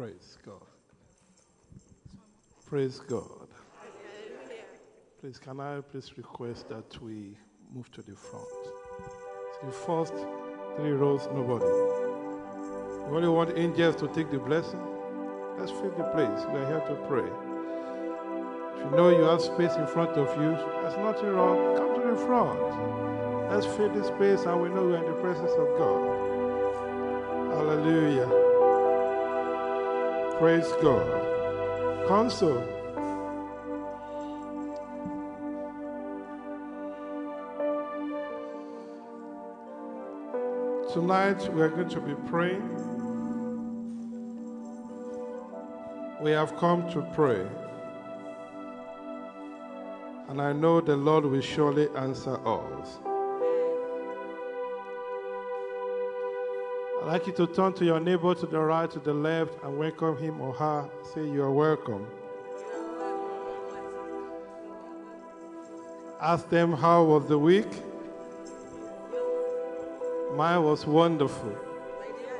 Praise God. Praise God. Please, can I please request that we move to the front? The first three rows, nobody. You only want angels to take the blessing? Let's fill the place. We are here to pray. If you know you have space in front of you, there's nothing wrong. Come to the front. Let's fill the space and we know we're in the presence of God. Hallelujah. Praise God. Console. Tonight we are going to be praying. We have come to pray. And I know the Lord will surely answer us. Like you to turn to your neighbor to the right, to the left, and welcome him or her. Say, You are welcome. Ask them, How was the week? Mine was wonderful,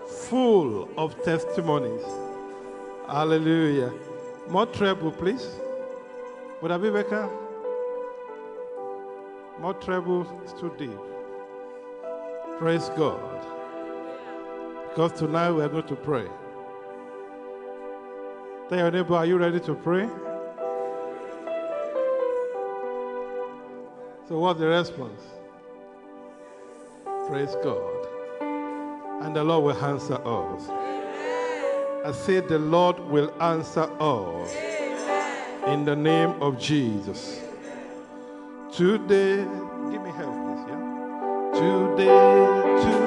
full of testimonies. Hallelujah. More treble, please. Would I be Becca? More treble is too deep. Praise God. Because tonight we are going to pray. Tell your neighbor, are you ready to pray? So, what's the response? Praise God. And the Lord will answer us. I say, the Lord will answer us. In the name of Jesus. Today, give me help, please, yeah? Today, today.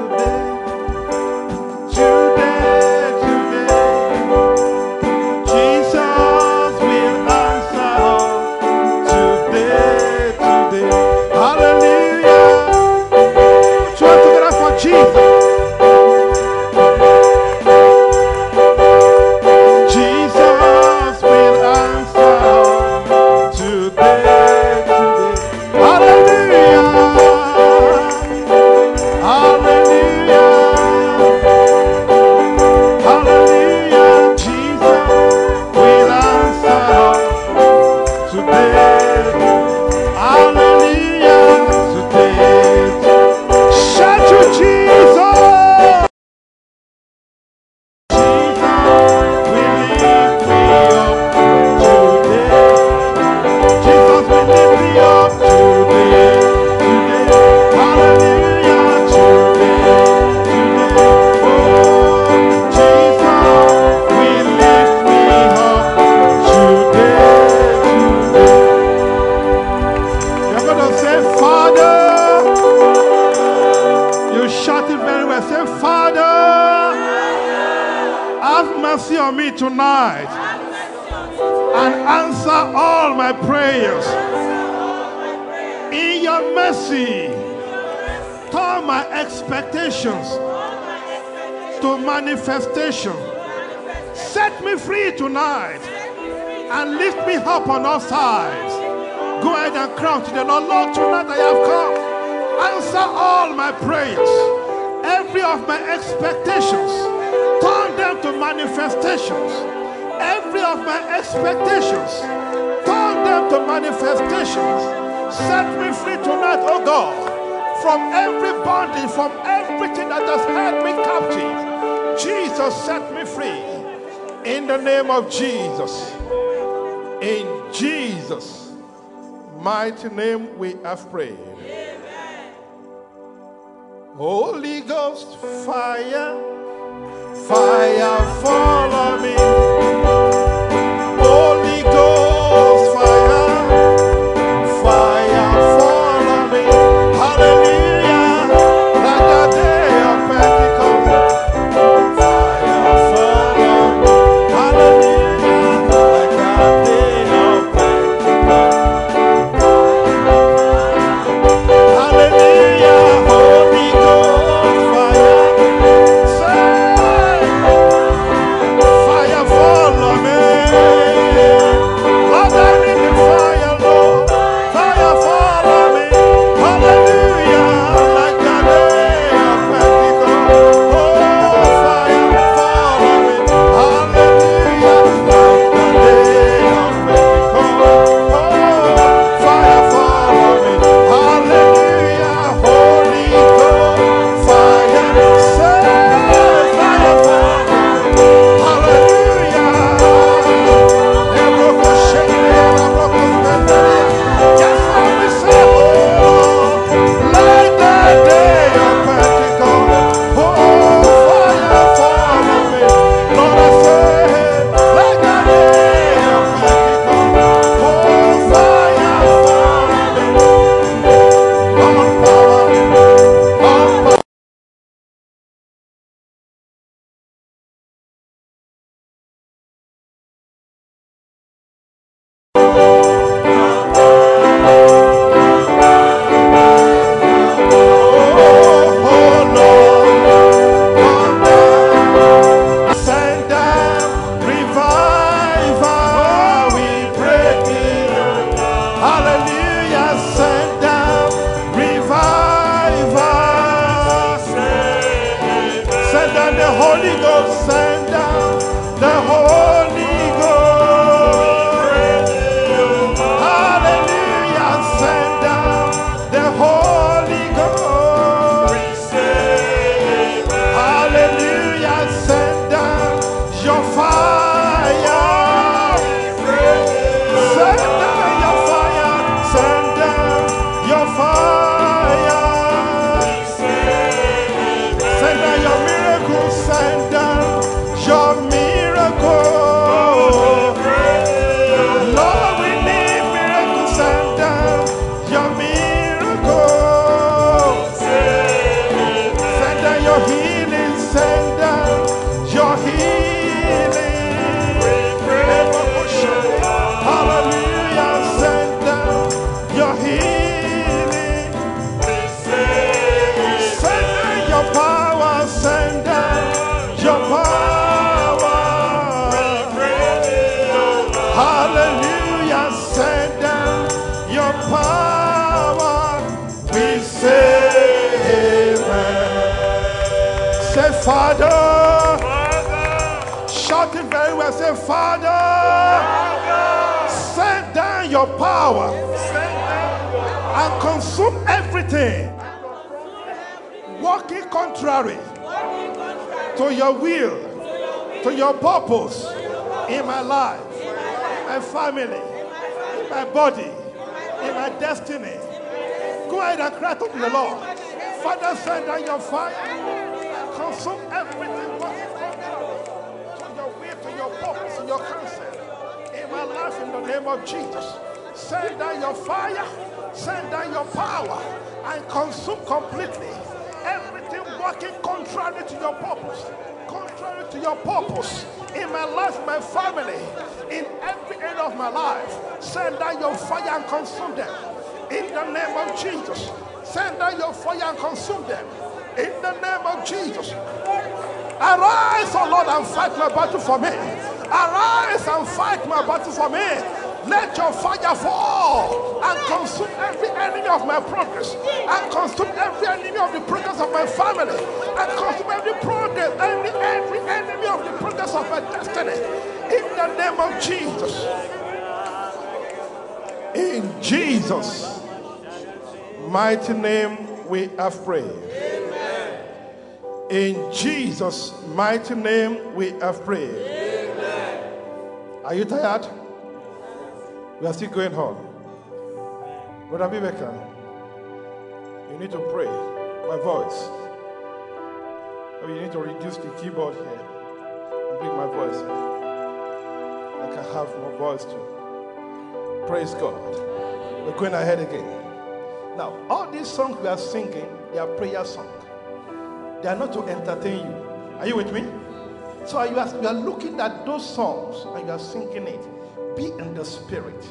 To manifestation. Set me free tonight and lift me up on all sides. Go ahead and crown to the Lord. Lord, tonight I have come. Answer all my prayers, every of my expectations. Turn them to manifestations. Every of my expectations, turn them to manifestations. Set me free tonight, oh God, from every bondage, from everything that has held me captive. Jesus, set me free. In the name of Jesus. In Jesus' mighty name we have prayed. Holy Ghost fire, fire follow me. Your power and consume everything working contrary to your will, to your purpose in my life, my family, my body, in my destiny. Go ahead and cry to the Lord. Father, send down your fire, consume everything to your will, to your purpose, to your counsel in my life in the name of Jesus. Send down your fire, send down your power, and consume completely everything working contrary to your purpose, contrary to your purpose in my life, my family, in every area of my life. Send down your fire and consume them in the name of Jesus. Send down your fire and consume them in the name of Jesus. Arise, O Lord, and fight my battle for me. Arise and fight my battle for me. Let your fire fall and consume every enemy of my progress, and consume every enemy of the progress of my family, and consume every progress, every, every enemy of the progress of my destiny. In the name of Jesus. In Jesus' mighty name, we have prayed. In Jesus' mighty name, we have prayed. Are you tired? We are still going on. Brother Viveka, you need to pray. My voice. Or you need to reduce the keyboard here and bring my voice. I can have more voice too. Praise God. We're going ahead again. Now, all these songs we are singing, they are prayer songs. They are not to entertain you. Are you with me? So you are, you are looking at those songs and you are singing it. Be in the spirit.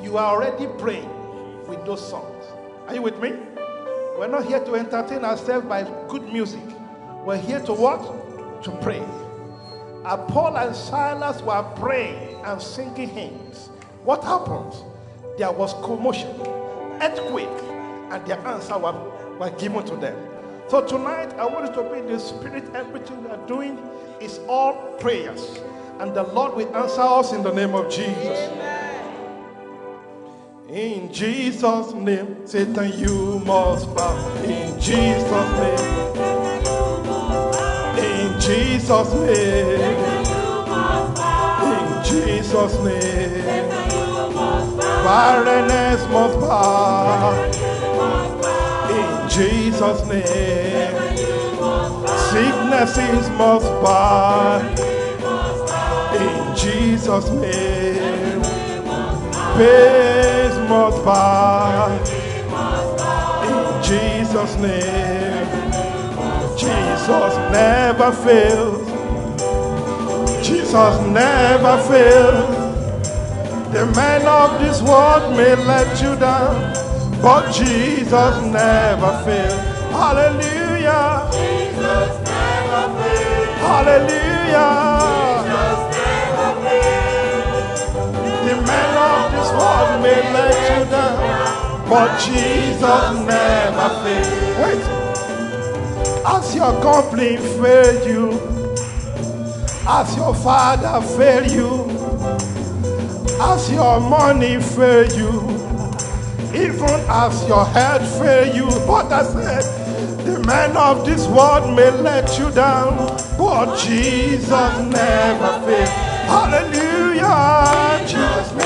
You are already praying with those songs. Are you with me? We're not here to entertain ourselves by good music. We're here to what? To pray. Uh, Paul and Silas were praying and singing hymns. What happened? There was commotion, earthquake, and their answer were, were given to them. So tonight, I want you to be in the spirit. Everything we are doing is all prayers. And the Lord will answer us in the name of Jesus. In Jesus' name, Satan, you must bow. In Jesus' name. In Jesus' name. In Jesus' name. Barrenness must bow. In Jesus' name. Sicknesses must bow. Jesus' name. Pains must bow. In Jesus' name. Jesus never fails. Jesus never fails. The men of this world may let you down, but Jesus never fails. Hallelujah. Jesus never fails. Hallelujah. Men of this world may let you down, but Jesus never fails. Wait. As your company failed you, as your father failed you, as your money failed you, even as your health fail you. But I said, the men of this world may let you down, but Jesus never fails. Hallelujah, Jesus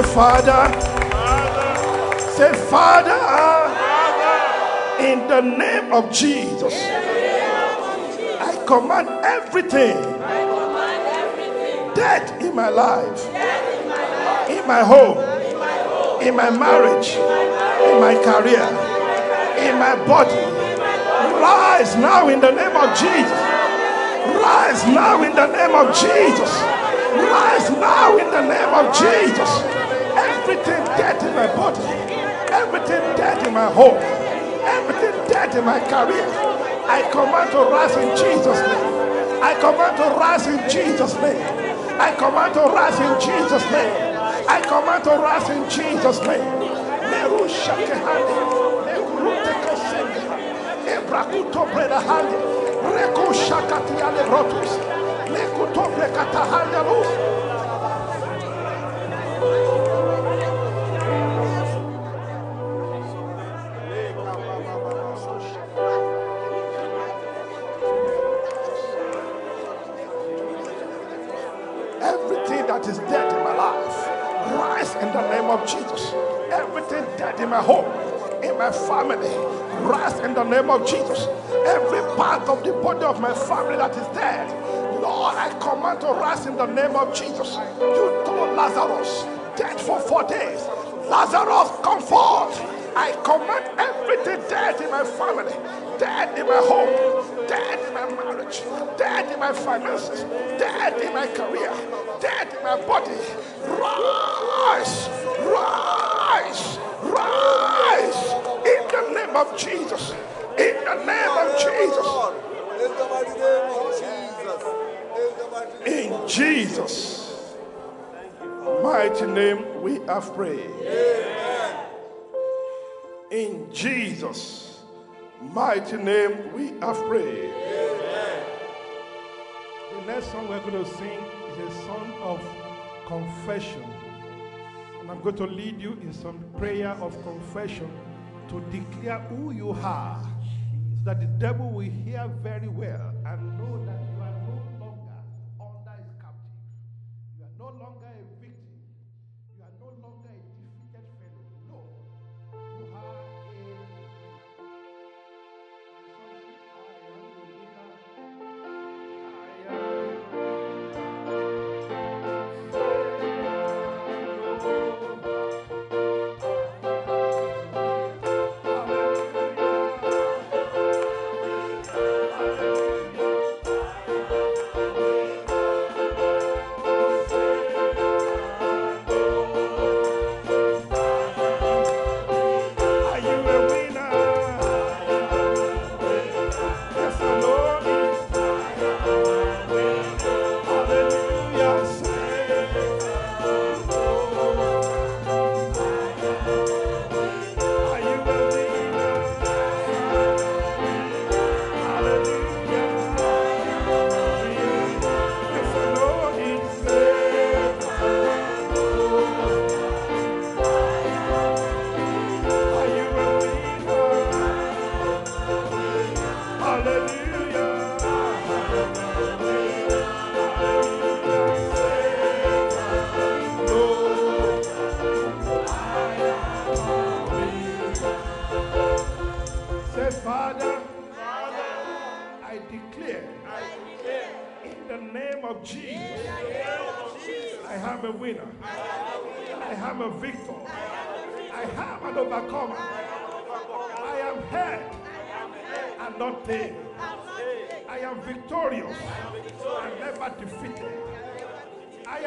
Say, Father, say, Father, in the name of Jesus, I command everything dead in my life, in my home, in my marriage, in my career, in my body. Rise now in the name of Jesus. Rise now in the name of Jesus. Rise now in the name of Jesus. Everything dead in my body, everything dead in my home, everything dead in my career. I command to rise in Jesus' name. I command to rise in Jesus' name. I command to rise in Jesus' name. I command to rise in Jesus' name. Shakati ale alus. Everything of Jesus. Everything dead in my home, in my family, rise in the name of Jesus. Every part of the body of my family that is dead, Lord, I command to rise in the name of Jesus. You told Lazarus, dead for four days. Lazarus, come forth. I command dead in my family, dead in my home, dead in my marriage, dead in my finances, dead in my career, dead in my body. Rise, rise, rise in the name of Jesus. In the name of Jesus. In Jesus. Mighty name In Jesus' mighty name we have prayed. In Jesus' mighty name we have prayed. The next song we're going to sing is a song of confession. And I'm going to lead you in some prayer of confession to declare who you are so that the devil will hear very well and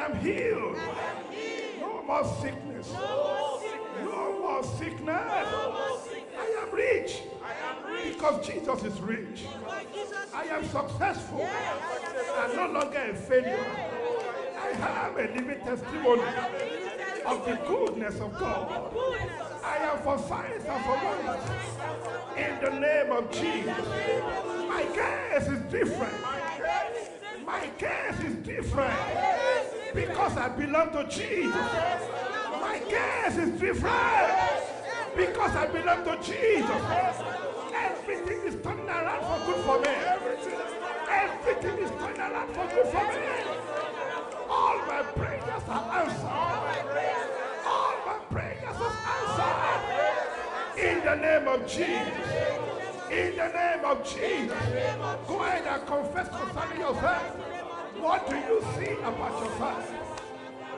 am healed. No No more sickness. No more sickness. I am rich. Because Jesus is rich. I am successful. I'm no longer a failure. I have a living testimony of the goodness of God. I am for signs and for wonders. In the name of Jesus. My case is different. My case is different. Because I belong to Jesus. My case is different. Because I belong to Jesus. Everything is turning around for good for me. Everything is turning around for good for me. All my prayers are answered. All my prayers are answered. In the name of Jesus. In the name of Jesus. Go ahead and confess concerning yourself. What do you see about yourself?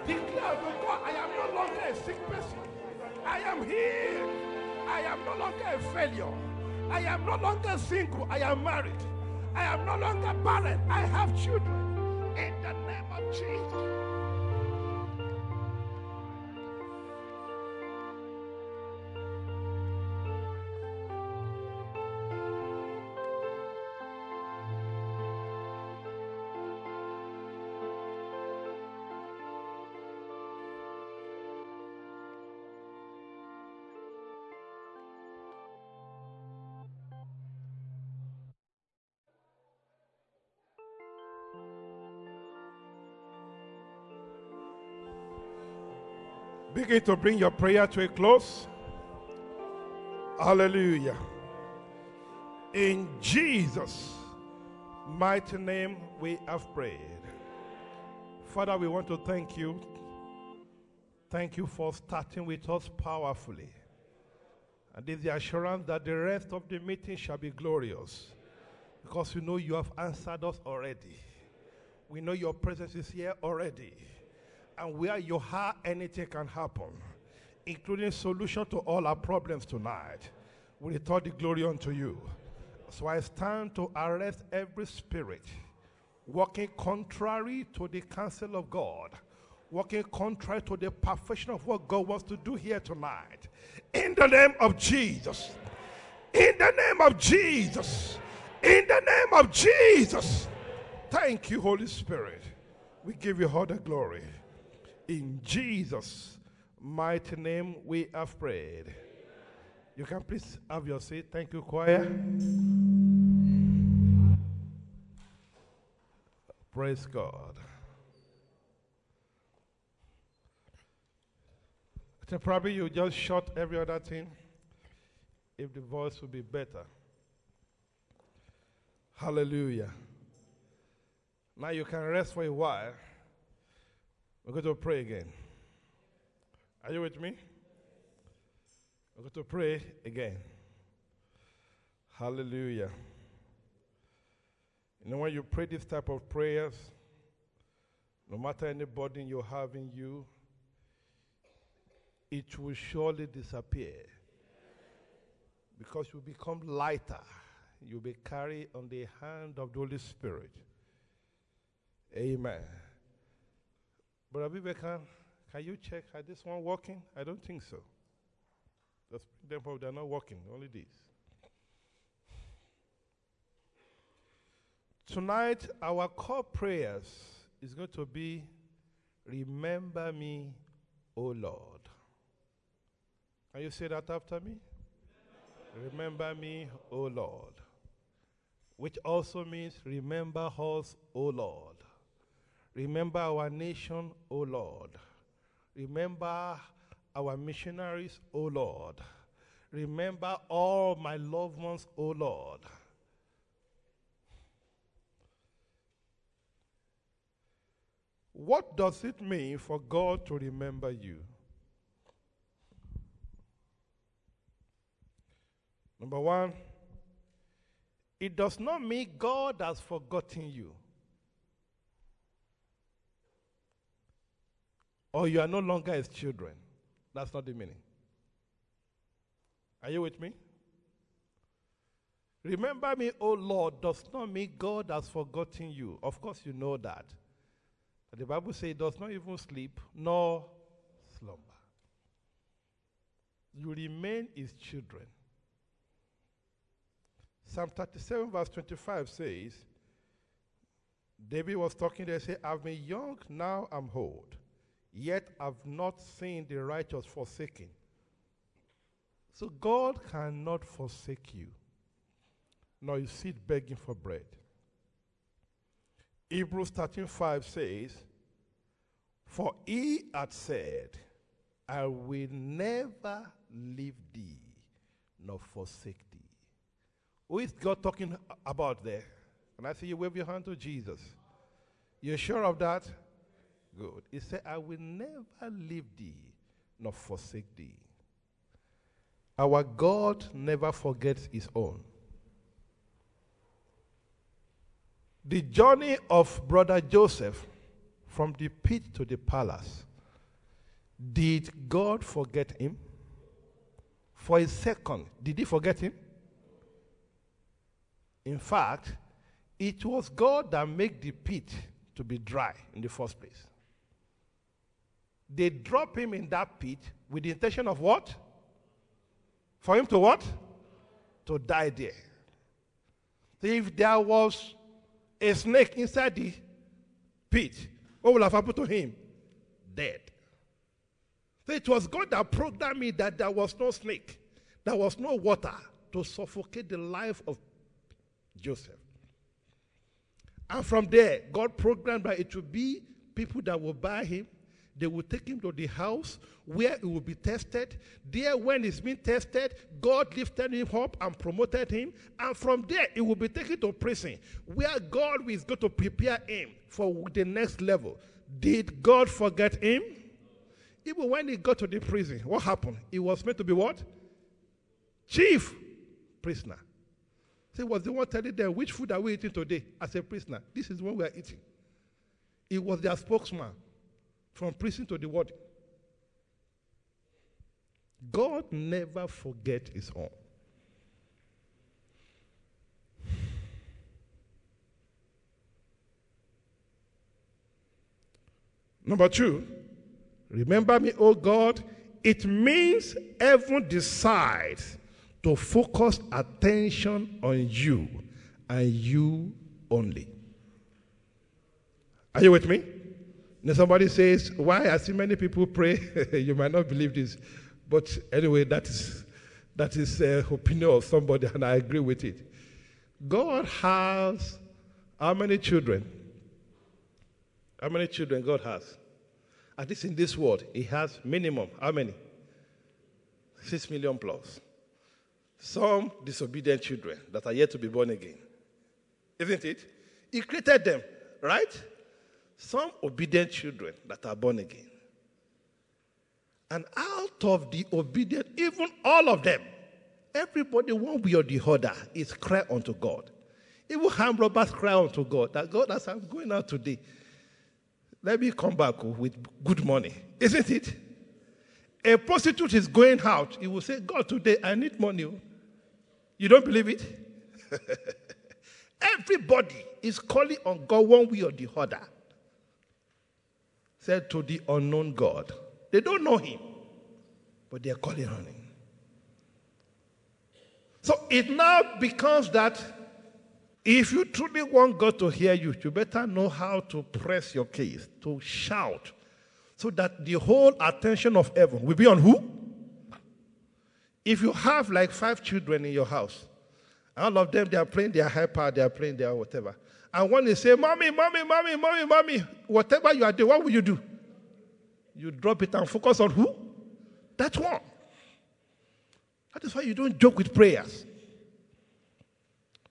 Declare to God, I am no longer a sick person. I am healed. I am no longer a failure. I am no longer single. I am married. I am no longer barren. I have children. In the name of Jesus. Begin to bring your prayer to a close. Hallelujah. In Jesus' mighty name, we have prayed. Father, we want to thank you. Thank you for starting with us powerfully. And this is the assurance that the rest of the meeting shall be glorious. Because we know you have answered us already. We know your presence is here already and where you are, anything can happen, including solution to all our problems tonight. We return the glory unto you. So I stand to arrest every spirit working contrary to the counsel of God, working contrary to the perfection of what God wants to do here tonight. In the name of Jesus. In the name of Jesus. In the name of Jesus. Thank you, Holy Spirit. We give you all the glory. In Jesus' mighty name, we have prayed. You can please have your seat. Thank you, choir. Praise God. So probably you just shut every other thing if the voice would be better. Hallelujah. Now you can rest for a while. We're going to pray again. Are you with me? We're going to pray again. Hallelujah. You know, when you pray this type of prayers, no matter any burden you have in you, it will surely disappear. Because you become lighter. You'll be carried on the hand of the Holy Spirit. Amen. Brother Vivekan, can you check, are this one working? I don't think so. Just them they're not working, only these. Tonight, our core prayers is going to be Remember me, O Lord. Can you say that after me? Remember me, O Lord. Which also means remember us, O Lord. Remember our nation, O Lord. Remember our missionaries, O Lord. Remember all my loved ones, O Lord. What does it mean for God to remember you? Number one, it does not mean God has forgotten you. Or you are no longer his children. That's not the meaning. Are you with me? Remember me, O Lord, does not mean God has forgotten you. Of course, you know that. But the Bible says does not even sleep nor slumber. You remain his children. Psalm 37, verse 25 says, David was talking there, say, I've been young, now I'm old, yet I've not seen the righteous forsaken. So God cannot forsake you, nor you sit begging for bread. Hebrews 13:5 says, For he had said, I will never leave thee nor forsake thee. Who is God talking about there? And I see you wave your hand to Jesus? You're sure of that? Good. He said, I will never leave thee nor forsake thee. Our God never forgets his own. The journey of brother Joseph from the pit to the palace, did God forget him? For a second, did he forget him? In fact, it was God that made the pit to be dry in the first place. They drop him in that pit with the intention of what? For him to what? To die there. So if there was a snake inside the pit, what will have happened to him? Dead. So it was God that programmed me that there was no snake, there was no water to suffocate the life of Joseph. And from there, God programmed that it would be people that will buy him. They will take him to the house where he will be tested. There, when he's being tested, God lifted him up and promoted him. And from there, he will be taken to prison where God is going to prepare him for the next level. Did God forget him? Even when he got to the prison, what happened? He was meant to be what? Chief prisoner. He was the one telling them, which food are we eating today as a prisoner? This is what we are eating. He was their spokesman from prison to the world. God never forget his own. Number two, remember me, oh God, it means heaven decides to focus attention on you and you only. Are you with me? Now somebody says, Why I see many people pray? you might not believe this. But anyway, that is that is uh, opinion of somebody, and I agree with it. God has how many children? How many children God has? At least in this world, He has minimum how many? Six million plus some disobedient children that are yet to be born again. Isn't it? He created them, right? Some obedient children that are born again. And out of the obedient, even all of them, everybody, one way or the other, is cry unto God. Even ham robbers cry unto God that God, as I'm going out today, let me come back oh, with good money. Isn't it? A prostitute is going out, he will say, God, today I need money. Oh. You don't believe it? Everybody is calling on God one way or the other. Said to the unknown God. They don't know him, but they are calling on him. So it now becomes that if you truly want God to hear you, you better know how to press your case, to shout, so that the whole attention of heaven will be on who? If you have like five children in your house, all of them, they are playing their hyper, they are playing their whatever. And when they say, Mommy, Mommy, Mommy, Mommy, Mommy, whatever you are doing, what will you do? You drop it and focus on who? That one. That is why you don't joke with prayers.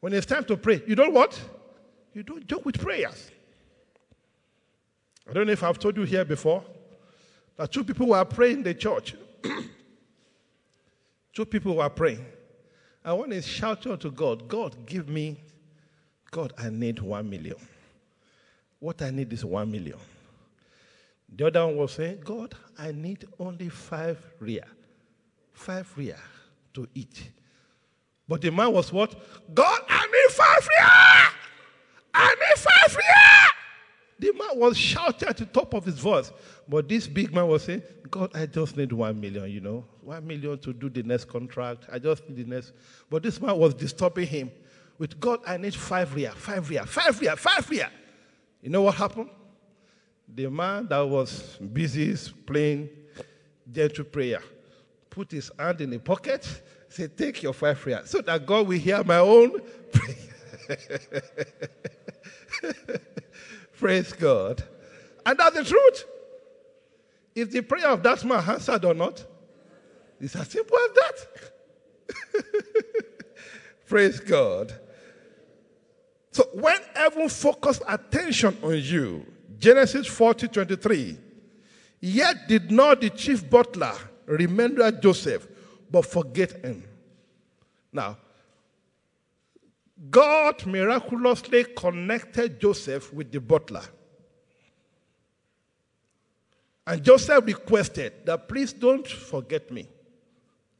When it's time to pray, you don't what? You don't joke with prayers. I don't know if I've told you here before that two people were praying in the church. two people were praying. And one is shouting to God, God, give me, God, I need one million. What I need is one million. The other one was saying, God, I need only five ria. Five ria to eat. But the man was what? God, I need five ria! I need five ria! the man was shouting at the top of his voice. But this big man was saying, God, I just need one million, you know, one million to do the next contract. I just need the next. But this man was disturbing him with God, I need five real, five real, five real, five real. You know what happened? The man that was busy playing gentle prayer put his hand in the pocket, said, Take your five real, so that God will hear my own prayer. Praise God. And that's the truth. Is the prayer of that man answered or not? It's as simple as that. Praise God. So when heaven focused attention on you, Genesis 40 23, yet did not the chief butler remember Joseph, but forget him. Now, God miraculously connected Joseph with the butler. And Joseph requested that please don't forget me.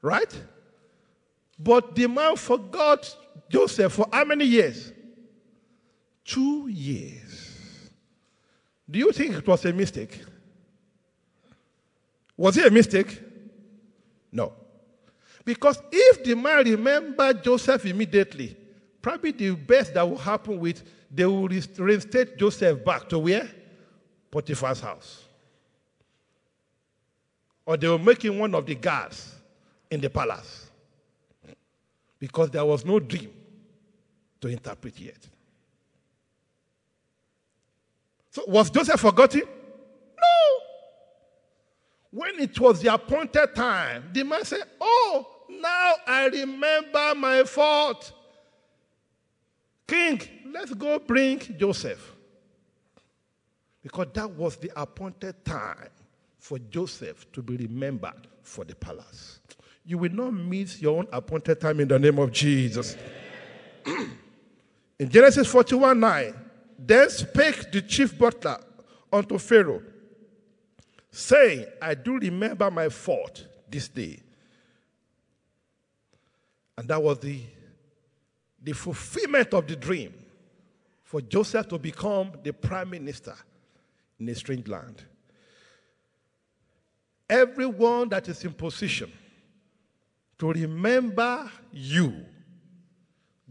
Right? But the man forgot Joseph for how many years? Two years. Do you think it was a mistake? Was it a mistake? No. Because if the man remembered Joseph immediately, probably the best that will happen with they will reinstate Joseph back to where? Potiphar's house. Or they will make him one of the guards in the palace. Because there was no dream to interpret yet. So was Joseph forgotten? No. When it was the appointed time, the man said, Oh, now I remember my fault. King, let's go bring Joseph. Because that was the appointed time for Joseph to be remembered for the palace. You will not miss your own appointed time in the name of Jesus. in Genesis 41 9, then spake the chief butler unto Pharaoh, saying, I do remember my fault this day. And that was the, the fulfillment of the dream for Joseph to become the prime minister in a strange land. Everyone that is in position to remember you,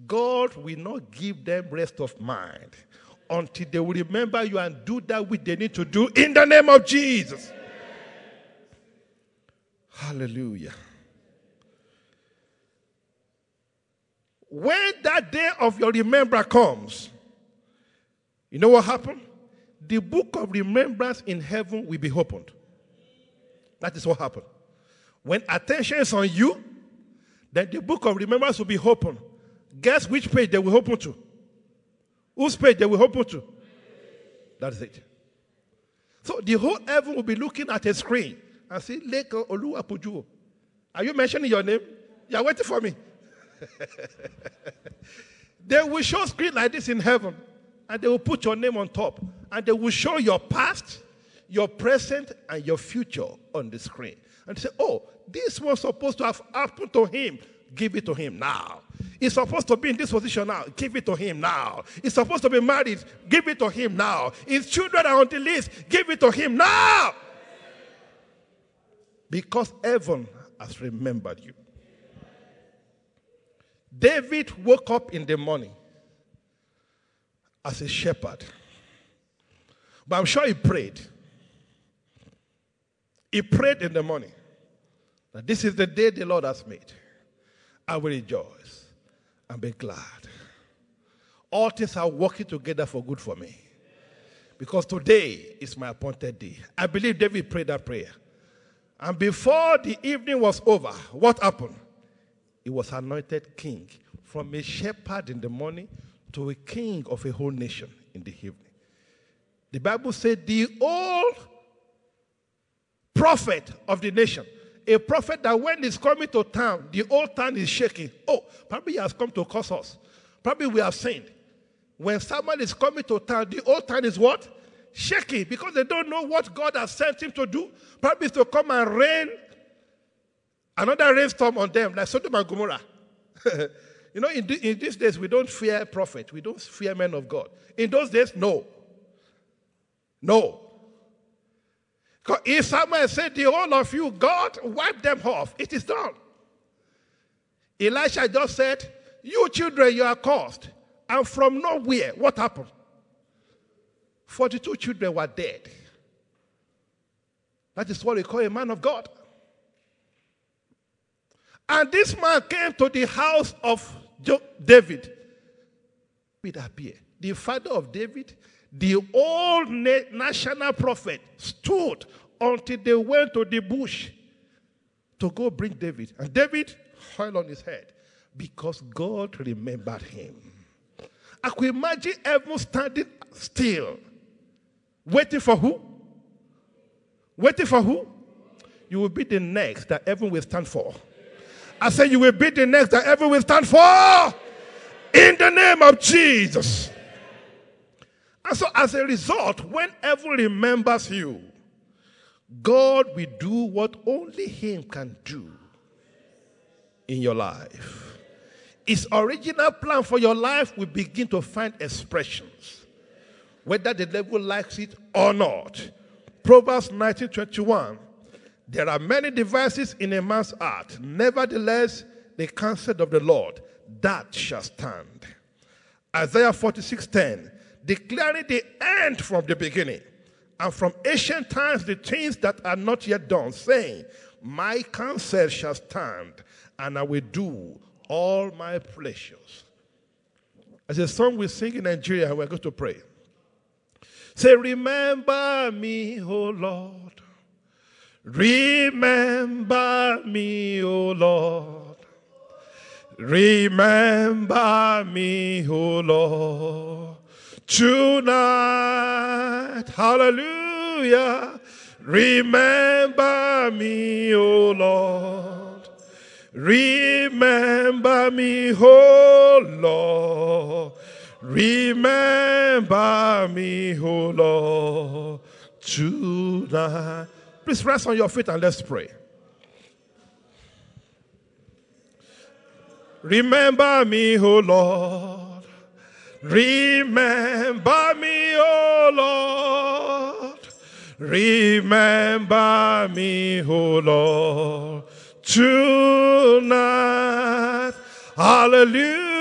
God will not give them rest of mind until they will remember you and do that which they need to do in the name of Jesus. Hallelujah. When that day of your remembrance comes, you know what happened? The book of remembrance in heaven will be opened. That is what happened. When attention is on you, then the book of remembrance will be opened. Guess which page they will open to? Whose page they will open to? That's it. So the whole heaven will be looking at a screen and see Lekan Oluwapojuwo. Are you mentioning your name? You are waiting for me. they will show screen like this in heaven, and they will put your name on top, and they will show your past, your present, and your future on the screen. And say, oh, this was supposed to have happened to him. Give it to him now. He's supposed to be in this position now. Give it to him now. He's supposed to be married. Give it to him now. His children are on the list. Give it to him now. Because heaven has remembered you. David woke up in the morning as a shepherd. But I'm sure he prayed. He prayed in the morning that this is the day the Lord has made. I will rejoice and be glad. All things are working together for good for me. Because today is my appointed day. I believe David prayed that prayer. And before the evening was over, what happened? He was anointed king from a shepherd in the morning to a king of a whole nation in the evening. The Bible said the old prophet of the nation, a prophet that when he's coming to town, the whole town is shaking. Oh, probably he has come to curse us. Probably we have sinned. When someone is coming to town, the whole town is what? Shaking because they don't know what God has sent him to do. Probably to come and rain another rainstorm on them, like Sodom and Gomorrah. you know, in, the, in these days, we don't fear prophets, we don't fear men of God. In those days, no. No. If someone said, The all of you, God, wipe them off, it is done. Elisha just said, You children, you are cursed. And from nowhere, what happened? 42 children were dead. That is what we call a man of God. And this man came to the house of David. It appeared. The father of David, the old national prophet, stood until they went to the bush to go bring David. And David fell on his head because God remembered him. I could imagine everyone standing still, waiting for who? Waiting for who? You will be the next that everyone will stand for. I say you will be the next that everyone will stand for. In the name of Jesus. And so, as a result, when everyone remembers you, God will do what only Him can do in your life. His original plan for your life will begin to find expressions, whether the devil likes it or not. Proverbs 19:21. There are many devices in a man's heart. Nevertheless, the counsel of the Lord that shall stand. Isaiah 46:10, declaring the end from the beginning, and from ancient times the things that are not yet done, saying, My counsel shall stand, and I will do all my pleasures. As a song we sing in Nigeria, we're going to pray. Say, Remember me, O Lord. Remember me, O Lord. Remember me, O Lord. Tonight, hallelujah. Remember me, O Lord. Remember me, O Lord. Remember me, O Lord, tonight. Please rest on your feet and let's pray. Remember me, O Lord. Remember me, O Lord. Remember me, O Lord, tonight. Hallelujah.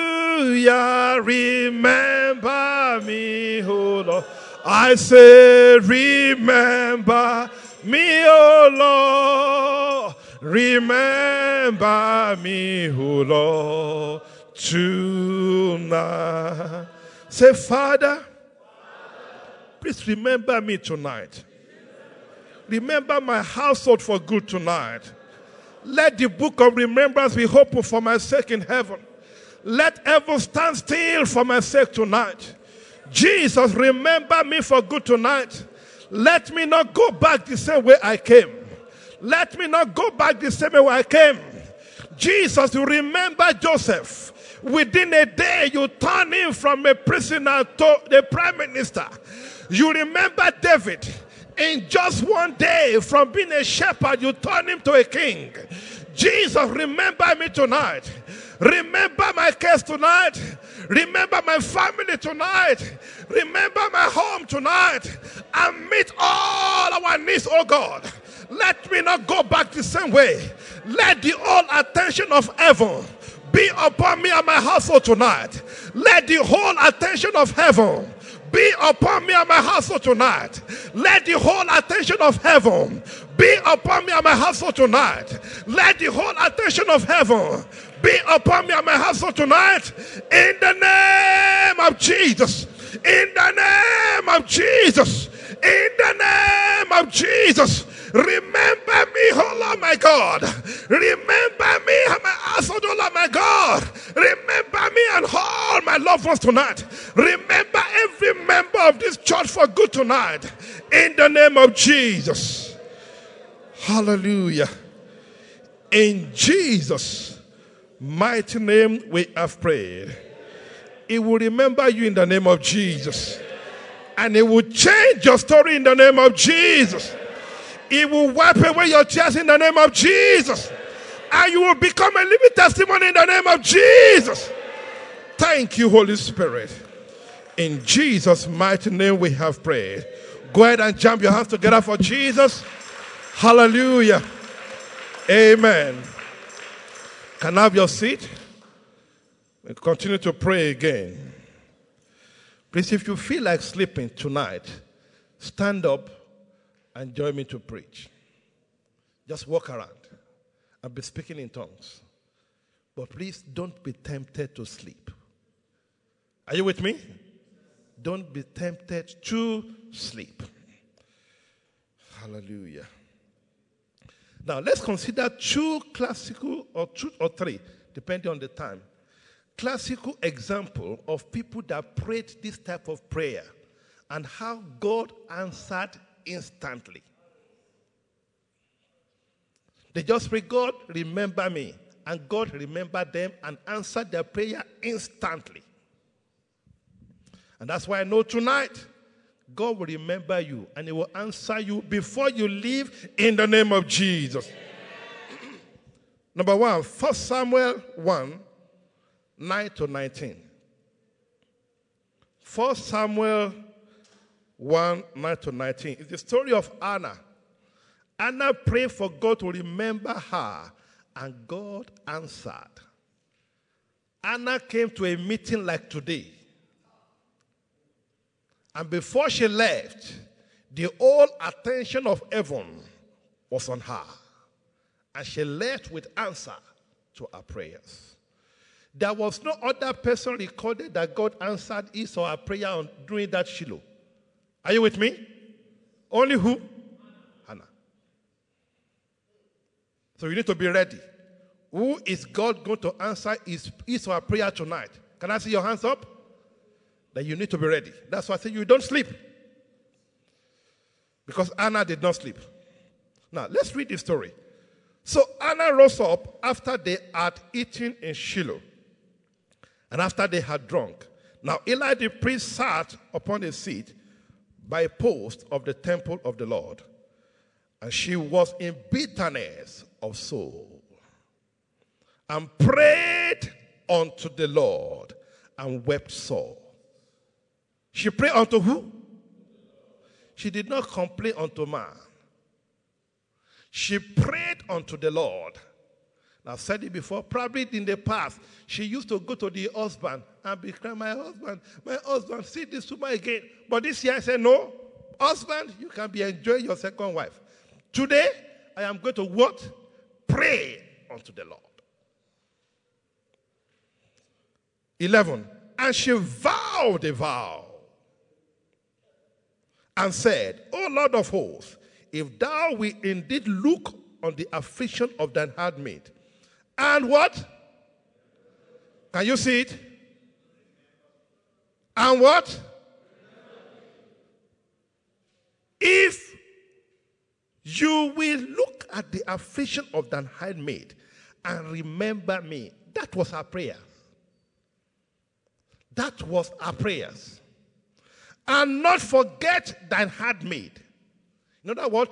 Remember me, O Lord. I say, remember me, O Lord. Remember me, O Lord, tonight. Say, Father, please remember me tonight. Remember my household for good tonight. Let the book of remembrance be open for my sake in heaven. Let heaven stand still for my sake tonight. Jesus, remember me for good tonight. Let me not go back the same way I came. Let me not go back the same way I came. Jesus, you remember Joseph. Within a day, you turn him from a prisoner to the prime minister. You remember David. In just one day, from being a shepherd, you turn him to a king. Jesus, remember me tonight. Remember my case tonight. Remember my family tonight. Remember my home tonight. And meet all our needs, oh God. Let me not go back the same way. Let the all attention of heaven be upon me and my household tonight. Let the whole attention of heaven be upon me and my household tonight. Let the whole attention of heaven be upon me and my household tonight. Let the whole attention of heaven be upon me and my household tonight. In the name of Jesus. In the name of Jesus. In the name of Jesus. Remember me, oh Lord my God. Remember me and my oh Lord my God. Remember me and all my loved ones tonight. Remember every member of this church for good tonight. In the name of Jesus. Hallelujah. In Jesus' mighty name we have prayed. He will remember you in the name of Jesus. And He will change your story in the name of Jesus. He will wipe away your tears in the name of Jesus. And you will become a living testimony in the name of Jesus. Thank you, Holy Spirit. In Jesus' mighty name we have prayed. Go ahead and jump your hands together for Jesus. Hallelujah. Amen. Can I have your seat? We continue to pray again. Please, if you feel like sleeping tonight, stand up and join me to preach. Just walk around and be speaking in tongues. But please don't be tempted to sleep. Are you with me? Don't be tempted to sleep. Hallelujah. Now let's consider two classical or two or three, depending on the time. Classical example of people that prayed this type of prayer and how God answered instantly. They just pray, God, remember me. And God remembered them and answered their prayer instantly. And that's why I know tonight, God will remember you and He will answer you before you leave in the name of Jesus. Number one, 1 Samuel 1 9 to 19. 1 Samuel 1 9 to 19. It's the story of Anna. Anna prayed for God to remember her, and God answered. Anna came to a meeting like today. And before she left, the whole attention of heaven was on her. And she left with answer to her prayers. There was no other person recorded that God answered his or her prayer on, during that Shiloh. Are you with me? Only who? Hannah. So you need to be ready. Who is God going to answer his, his or prayer tonight? Can I see your hands up? That you need to be ready. That's why I say you don't sleep. Because Anna did not sleep. Now, let's read the story. So Anna rose up after they had eaten in Shiloh and after they had drunk. Now Eli the priest sat upon a seat by a post of the temple of the Lord, and she was in bitterness of soul and prayed unto the Lord and wept sore. She prayed unto who? She did not complain unto man. She prayed unto the Lord. I've said it before, probably in the past, she used to go to the husband and be crying, My husband, my husband, see this woman again. But this year I said, No, husband, you can be enjoying your second wife. Today, I am going to what? Pray unto the Lord. 11. And she vowed a vow and said, O Lord of hosts, if thou wilt indeed look on the affliction of thine handmaid, and what? Can you see it? And what? If you will look at the affliction of thine handmaid and remember me, that was our prayer. That was our prayers. And not forget thine handmaid. In other words,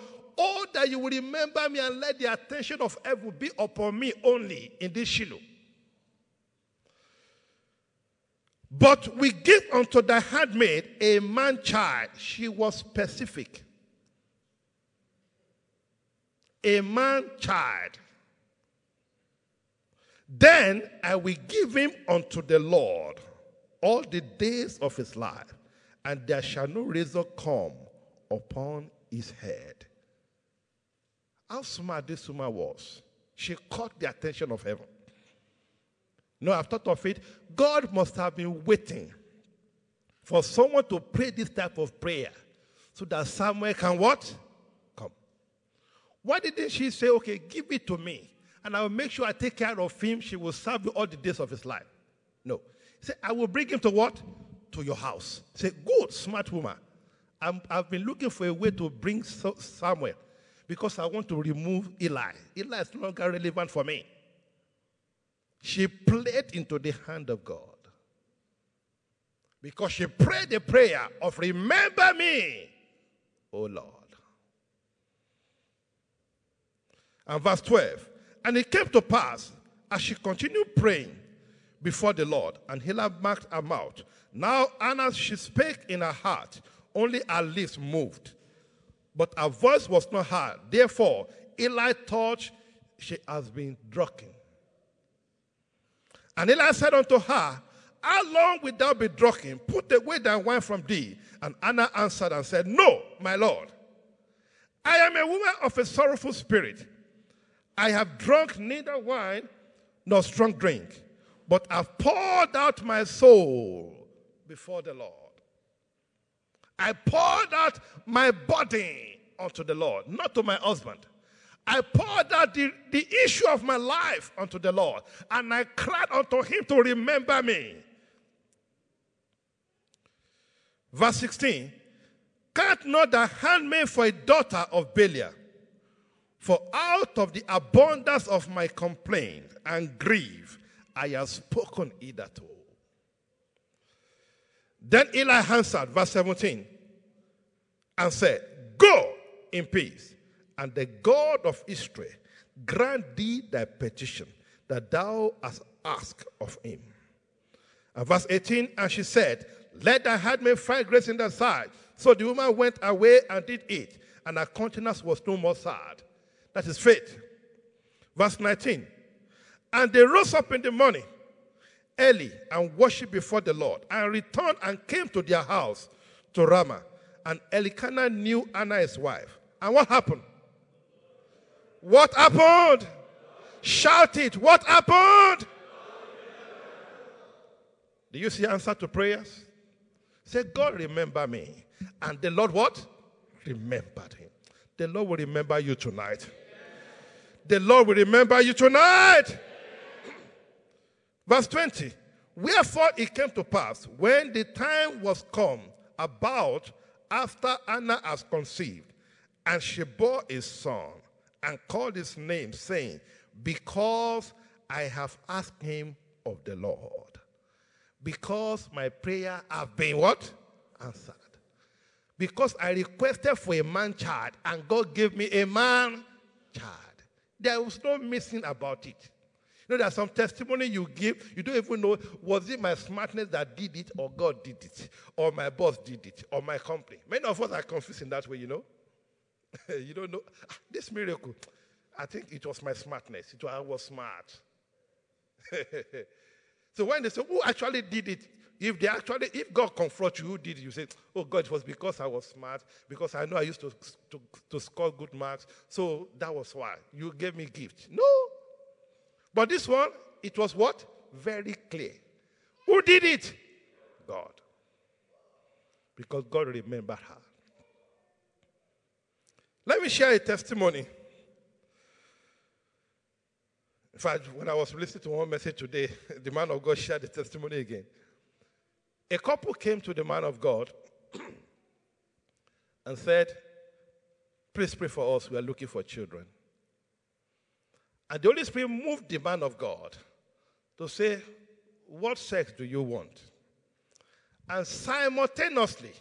that you will remember me and let the attention of heaven be upon me only in this Shiloh. But we give unto the handmaid a man child. She was specific. A man child. Then I will give him unto the Lord all the days of his life, and there shall no razor come upon his head. How smart this woman was. She caught the attention of heaven. No, I've thought of it. God must have been waiting for someone to pray this type of prayer so that Samuel can what? Come. Why didn't she say, okay, give it to me and I will make sure I take care of him. She will serve you all the days of his life. No. Say, I will bring him to what? To your house. Say, good, smart woman. i have been looking for a way to bring Samuel because I want to remove Eli. Eli is no longer relevant for me. She played into the hand of God because she prayed the prayer of remember me, O Lord. And verse 12, and it came to pass as she continued praying before the Lord, and Eli marked her mouth. Now Anna she spake in her heart, only her lips moved. But her voice was not heard. Therefore, Eli thought she has been drunken. And Eli said unto her, How long wilt thou be drunken? Put away thy wine from thee. And Anna answered and said, No, my Lord. I am a woman of a sorrowful spirit. I have drunk neither wine nor strong drink, but have poured out my soul before the Lord. I poured out my body unto the Lord, not to my husband. I poured out the, the issue of my life unto the Lord, and I cried unto him to remember me. Verse 16 Count not the handmaid for a daughter of Belial, for out of the abundance of my complaint and grief I have spoken hitherto. Then Eli answered, verse 17, and said, Go in peace, and the God of Israel grant thee thy petition that thou hast asked of him. And verse 18, and she said, Let thy handmaid find grace in thy sight. So the woman went away and did eat, and her countenance was no more sad. That is faith. Verse 19, and they rose up in the morning early and worshiped before the Lord, and returned and came to their house to Ramah. And Elkanah knew Anna his wife. And what happened? What happened? Shout it. What happened? Do you see answer to prayers? Say, God, remember me. And the Lord what? Remembered him. The Lord will remember you tonight. The Lord will remember you tonight. Verse 20. Wherefore it came to pass when the time was come about after Anna has conceived, and she bore a son and called his name, saying, Because I have asked him of the Lord. Because my prayer have been what? Answered. Because I requested for a man child, and God gave me a man child. There was no missing about it. Know, there's some testimony you give, you don't even know, was it my smartness that did it, or God did it, or my boss did it, or my company. Many of us are confused in that way, you know. you don't know. Ah, this miracle, I think it was my smartness. It was, I was smart. so when they say, who actually did it? If they actually, if God confronts you, who did it? You say, oh God, it was because I was smart, because I know I used to, to, to score good marks. So that was why. You gave me gift. No. But this one, it was what? Very clear. Who did it? God. Because God remembered her. Let me share a testimony. In fact, when I was listening to one message today, the man of God shared the testimony again. A couple came to the man of God and said, Please pray for us. We are looking for children. And the Holy Spirit moved the man of God to say, What sex do you want? And simultaneously,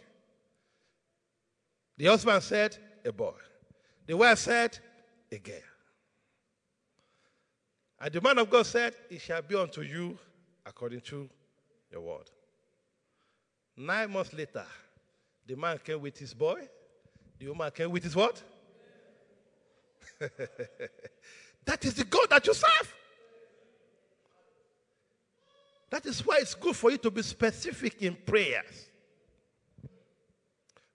the husband said, A boy. The wife said, A girl. And the man of God said, It shall be unto you according to your word. Nine months later, the man came with his boy. The woman came with his what? that is the God that you serve. That is why it's good for you to be specific in prayers.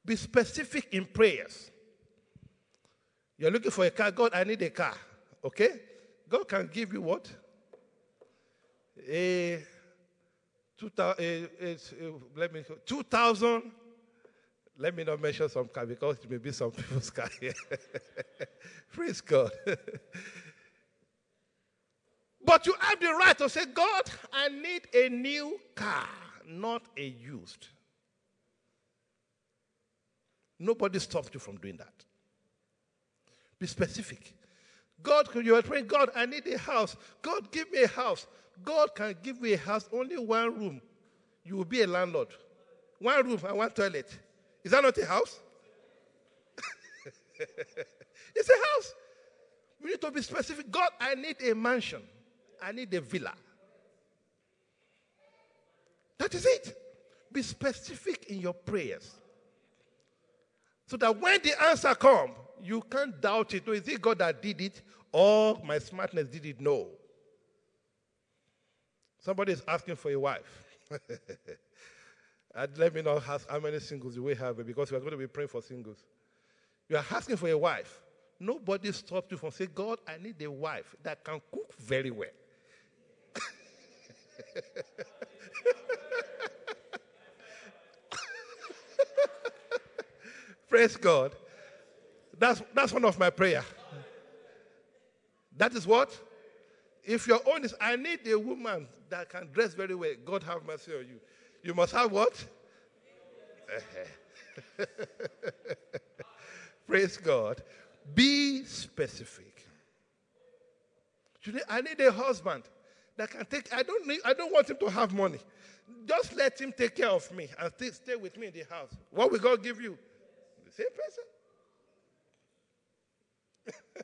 Be specific in prayers. You're looking for a car. God, I need a car. Okay? God can give you what? A, 2000, a, a, a, let me, 2000. Let me not mention some car because it may be some people's car here. Praise God. but you have the right to say, God, I need a new car, not a used. Nobody stops you from doing that. Be specific. God, you are praying, God, I need a house. God, give me a house. God can give you a house, only one room. You will be a landlord. One room and one toilet. Is that not a house? it's a house. We need to be specific. God, I need a mansion. I need a villa. That is it. Be specific in your prayers. So that when the answer comes, you can't doubt it. No, is it God that did it or my smartness did it? No. Somebody is asking for a wife. let me know how many singles will have because we are going to be praying for singles. You are asking for a wife. Nobody stops you from saying, God, I need a wife that can cook very well. Praise God. That's, that's one of my prayer. That is what? If your own is, I need a woman that can dress very well. God have mercy on you. You must have what? Praise God. Be specific. Today, I need a husband that can take. I don't need. I don't want him to have money. Just let him take care of me and stay, stay with me in the house. What will God give you? The same person.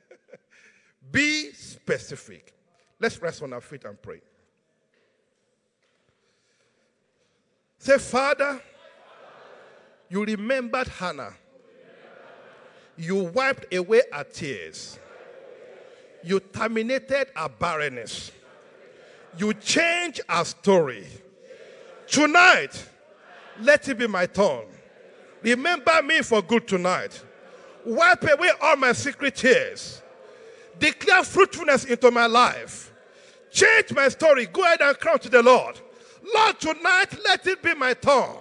Be specific. Let's rest on our feet and pray. Say, Father, you remembered Hannah. You wiped away her tears. You terminated her barrenness. You change her story. Tonight, let it be my turn. Remember me for good tonight. Wipe away all my secret tears. Declare fruitfulness into my life. Change my story. Go ahead and cry to the Lord. Lord, tonight, let it be my turn.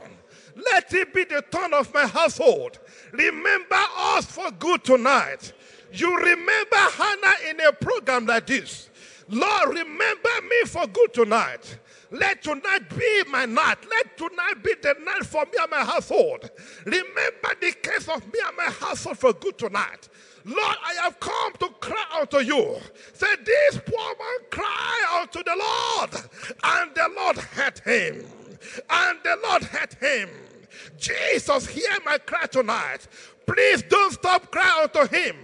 Let it be the turn of my household. Remember us for good tonight. You remember Hannah in a program like this. Lord, remember me for good tonight. Let tonight be my night. Let tonight be the night for me and my household. Remember the case of me and my household for good tonight. Lord, I have come to cry unto you. Say, this poor man cry unto the Lord, and the Lord heard him. And the Lord heard him. Jesus, hear my cry tonight. Please don't stop crying unto him.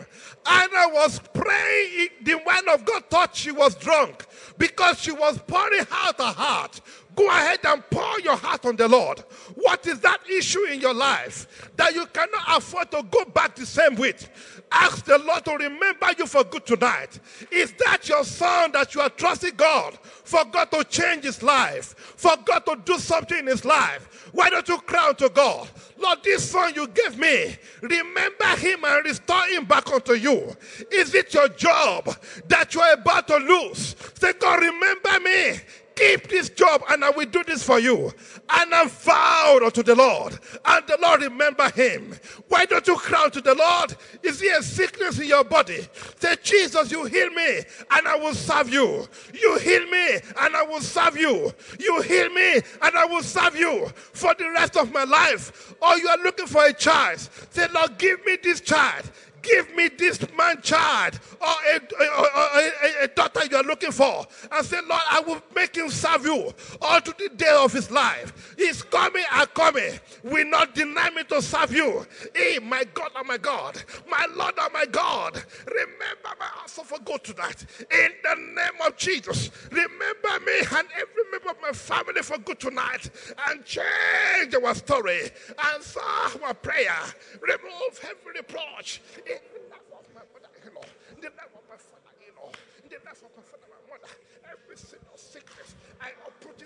Anna was praying. The man of God thought she was drunk because she was pouring out her heart. Go ahead and pour your heart on the Lord. What is that issue in your life that you cannot afford to go back the same with? Ask the Lord to remember you for good tonight. Is that your son that you are trusting God for God to change his life, for God to do something in his life? Why don't you cry to God? Lord, this son you gave me, remember him and restore him back unto you. Is it your job that you are about to lose? Say, God, remember me keep this job and I will do this for you. And I vowed unto the Lord, and the Lord remember him. Why don't you cry to the Lord? Is there a sickness in your body? Say, Jesus, you heal me and I will serve you. You heal me and I will serve you. You heal me and I will serve you for the rest of my life. Or you are looking for a child. Say, Lord, give me this child give me this man child or a, a, a, a, daughter you're looking for and say, Lord, I will make him serve you all to the day of his life. He's coming and coming. Will not deny me to serve you. Hey, my God, oh my God, my Lord, oh my God, remember my answer for God tonight. In the name of Jesus, remember me and every member of my family for good tonight and change our story. Answer our prayer. Remove every reproach in the life of my mother-in-law, in the life of my father-in-law, in the life of my father, my mother, every single sickness, I uproot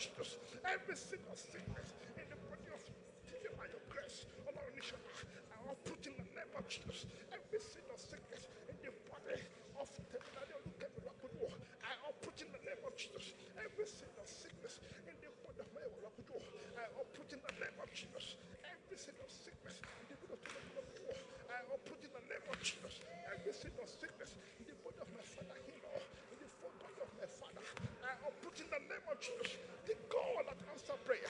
in of Every single sickness in the body of Jesus by your grace, oh Lord, I uproot in the name of Jesus. Every single sickness in the body of the I uproot in the name of Jesus. Every single sickness in the body of my I uproot in the name of Jesus. Every single sickness in the body of I put in the name of Jesus every single sickness in the body of my father-in-law, the body of my father. I put in the name of Jesus prayer.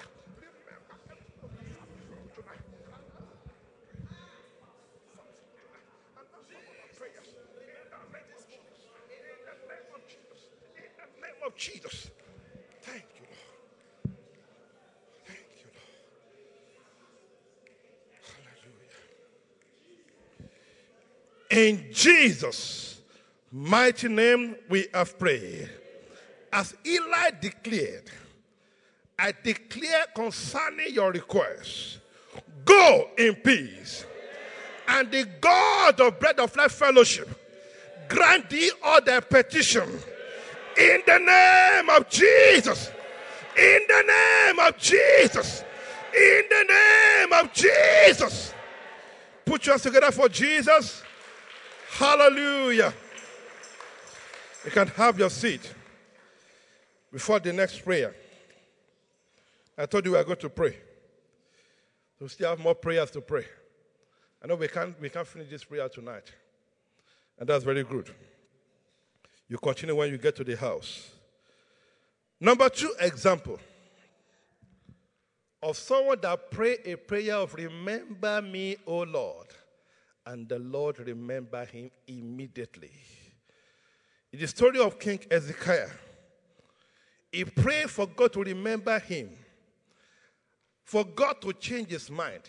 Of Jesus. Thank you, Lord. Thank you, Lord. Hallelujah. In Jesus' mighty name, we have prayed. As Eli declared, I declare concerning your request, go in peace. And the God of bread of life fellowship grant thee all their petition in the name of Jesus. In the name of Jesus. In the name of Jesus. Put yours together for Jesus. Hallelujah. You can have your seat before the next prayer. I told you we are going to pray. We still have more prayers to pray. I know we can't, we can't finish this prayer tonight. And that's very good. You continue when you get to the house. Number two example of someone that pray a prayer of remember me, O Lord, and the Lord remember him immediately. In the story of King Ezekiel, he prayed for God to remember him, for God to change his mind.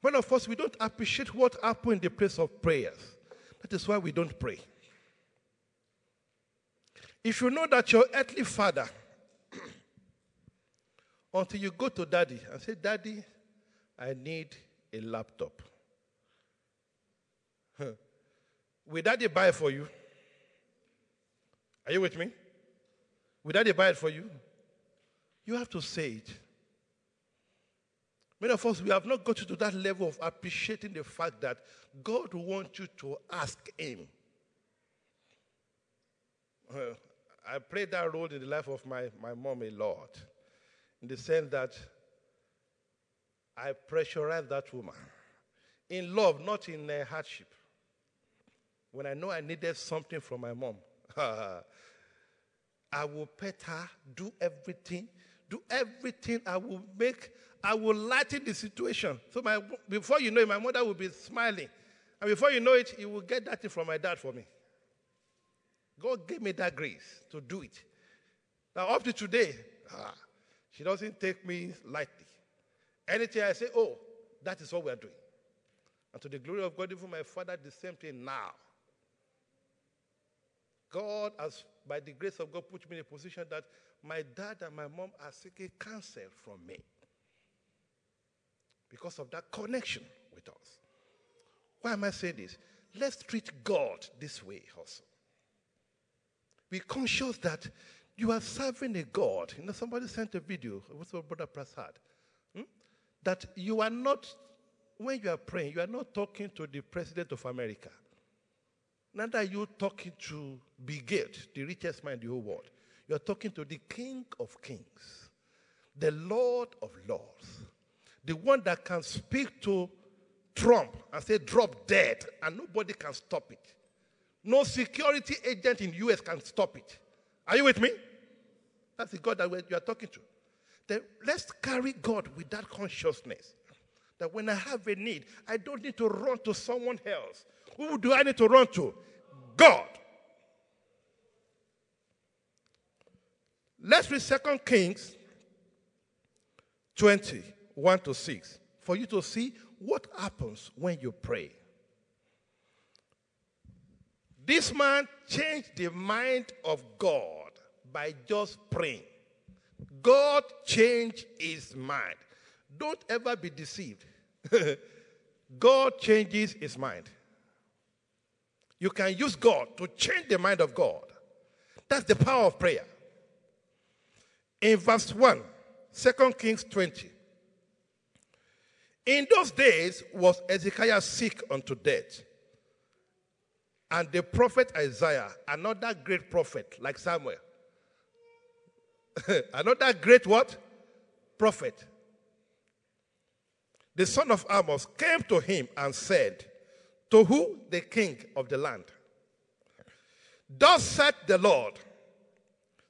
When of course we don't appreciate what happened in the place of prayers. That is why we don't pray. If you know that your earthly father, until you go to daddy and say, Daddy, I need a laptop. Will daddy buy for you? Are you with me? Will daddy buy it for you? You have to say it. Many of us, we have not got to that level of appreciating the fact that God wants you to ask Him. Uh, I played that role in the life of my, my mom a lot, in the sense that I pressurized that woman in love, not in uh, hardship. When I know I needed something from my mom, I will pet her, do everything, do everything. I will make, I will lighten the situation. So my, before you know it, my mother will be smiling. And before you know it, you will get that from my dad for me. God gave me that grace to do it. Now, up to today, ah, she doesn't take me lightly. Anything I say, oh, that is what we are doing. And to the glory of God, even my father, the same thing now. God has, by the grace of God, put me in a position that my dad and my mom are seeking counsel from me because of that connection with us. Why am I saying this? Let's treat God this way also. Be conscious that you are serving a God. You know, somebody sent a video, it was Brother Prasad, hmm? that you are not, when you are praying, you are not talking to the President of America. Neither are you talking to Gates, the richest man in the whole world. You are talking to the King of Kings, the Lord of Lords, the one that can speak to Trump and say, drop dead, and nobody can stop it. No security agent in the US can stop it. Are you with me? That's the God that you are talking to. Then let's carry God with that consciousness. That when I have a need, I don't need to run to someone else. Who do I need to run to? God. Let's read 2 Kings 20, 1 to 6, for you to see what happens when you pray. This man changed the mind of God by just praying. God changed his mind. Don't ever be deceived. God changes his mind. You can use God to change the mind of God. That's the power of prayer. In verse 1, 2 Kings 20. In those days was Ezekiel sick unto death. And the prophet Isaiah, another great prophet like Samuel, another great what? Prophet. The son of Amos came to him and said, to who? The king of the land. Thus said the Lord,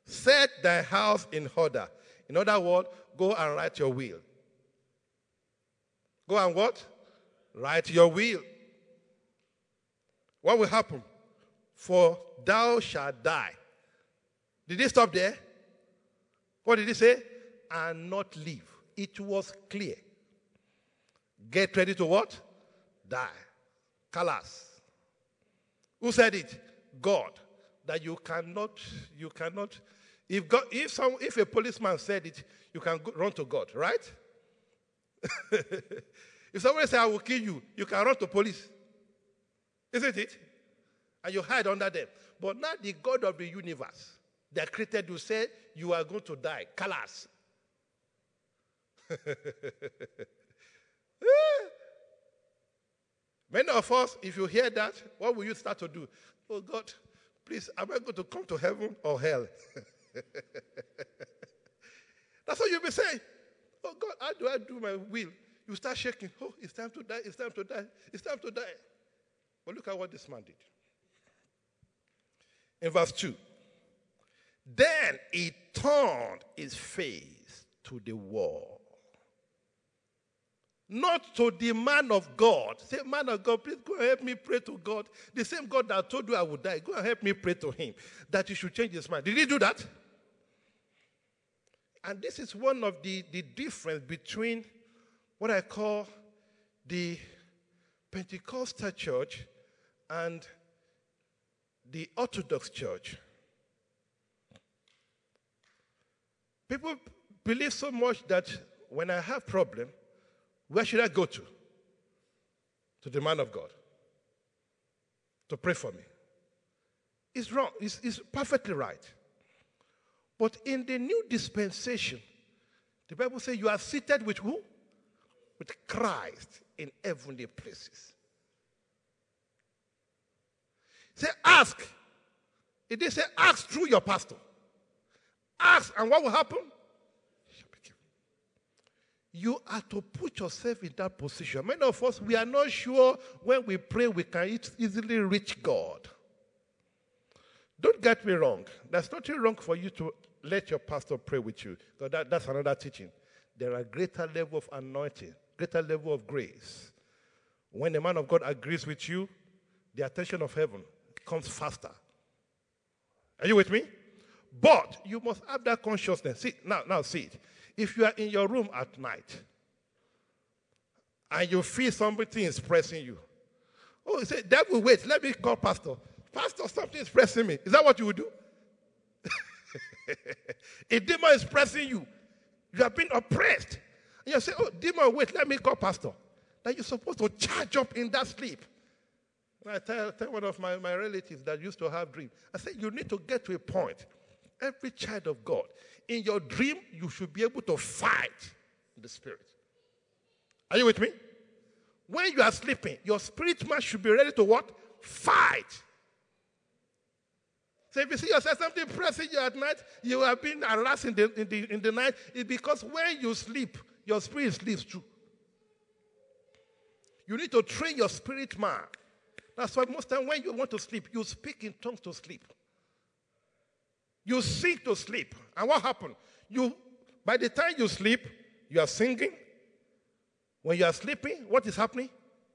set thy house in order. In other words, go and write your will. Go and what? Write your will. What will happen? For thou shalt die. Did he stop there? What did he say? And not live. It was clear. Get ready to what? Die. Kalas. Who said it? God. That you cannot, you cannot. If God, if some, if a policeman said it, you can go, run to God, right? If somebody say, I will kill you, you can run to police. Isn't it? And you hide under them. But now the God of the universe that created you said you are going to die. Kalas. Eh. Many of us, if you hear that, what will you start to do? Oh God, please, am I going to come to heaven or hell? That's what you'll be saying. Oh God, how do I do my will? You start shaking. Oh, it's time to die. It's time to die. It's time to die. But look at what this man did. In verse 2, then he turned his face to the wall. Not to the man of God. Say, man of God, please go and help me pray to God. The same God that told you I would die, go and help me pray to him that he should change his mind. Did he do that? And this is one of the, the difference between what I call the Pentecostal church and the Orthodox church. People believe so much that when I have problem, where should I go to? To the man of God to pray for me. It's wrong. It's, it's perfectly right. But in the new dispensation, the Bible says you are seated with who? With Christ in heavenly places. Say, ask. It did say, ask through your pastor. Ask, and what will happen? You are to put yourself in that position. Many of us, we are not sure when we pray we can easily reach God. Don't get me wrong. There's nothing wrong for you to let your pastor pray with you. That, that's another teaching. There are greater level of anointing, greater level of grace. When a man of God agrees with you, the attention of heaven comes faster. Are you with me? But you must have that consciousness. See, now, now see it. If you are in your room at night and you feel something is pressing you, oh, you say, devil, wait, let me call pastor. Pastor, something is pressing me. Is that what you would do? a demon is pressing you. You have been oppressed. And you say, oh, demon, wait, let me call pastor. That you're supposed to charge up in that sleep. And I tell, tell one of my, my relatives that used to have dreams. I said, you need to get to a point. Every child of God, in your dream, you should be able to fight the spirit. Are you with me? When you are sleeping, your spirit man should be ready to what? Fight. So if you see yourself something pressing you at night, you have been harassed in the, in the, in the night, it's because when you sleep, your spirit sleeps too. You need to train your spirit man. That's why most time when you want to sleep, you speak in tongues to sleep. You sing to sleep. And what happened? You, by the time you sleep, you are singing. When you are sleeping, what is happening?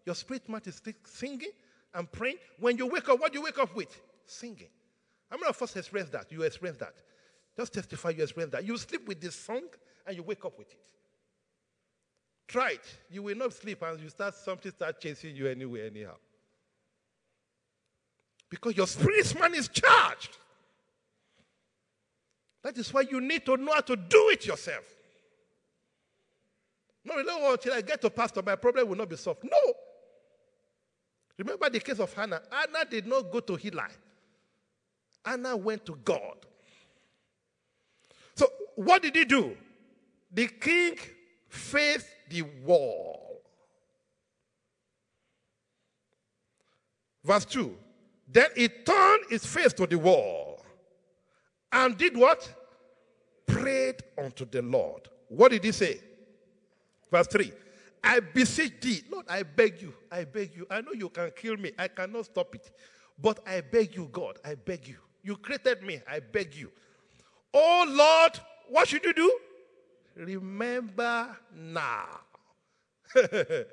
Your spirit man is singing and praying. When you wake up, what do you wake up with? Singing. How many of us experience that? You experience that. Just testify you experience that. You sleep with this song and you wake up with it. Try it. You will not sleep and you start something start chasing you anyway, anyhow. Because your spirit man is charged. That is why you need to know how to do it yourself. No, you know, until I get to pastor, my problem will not be solved. No. Remember the case of Hannah. Hannah did not go to Eli. Hannah went to God. So, what did he do? The king faced the wall. Verse 2 Then he turned his face to the wall and did what? Prayed unto the Lord. What did he say? Verse 3 I beseech thee, Lord, I beg you, I beg you. I know you can kill me, I cannot stop it. But I beg you, God, I beg you. You created me. I beg you. Oh Lord, what should you do? Remember now. this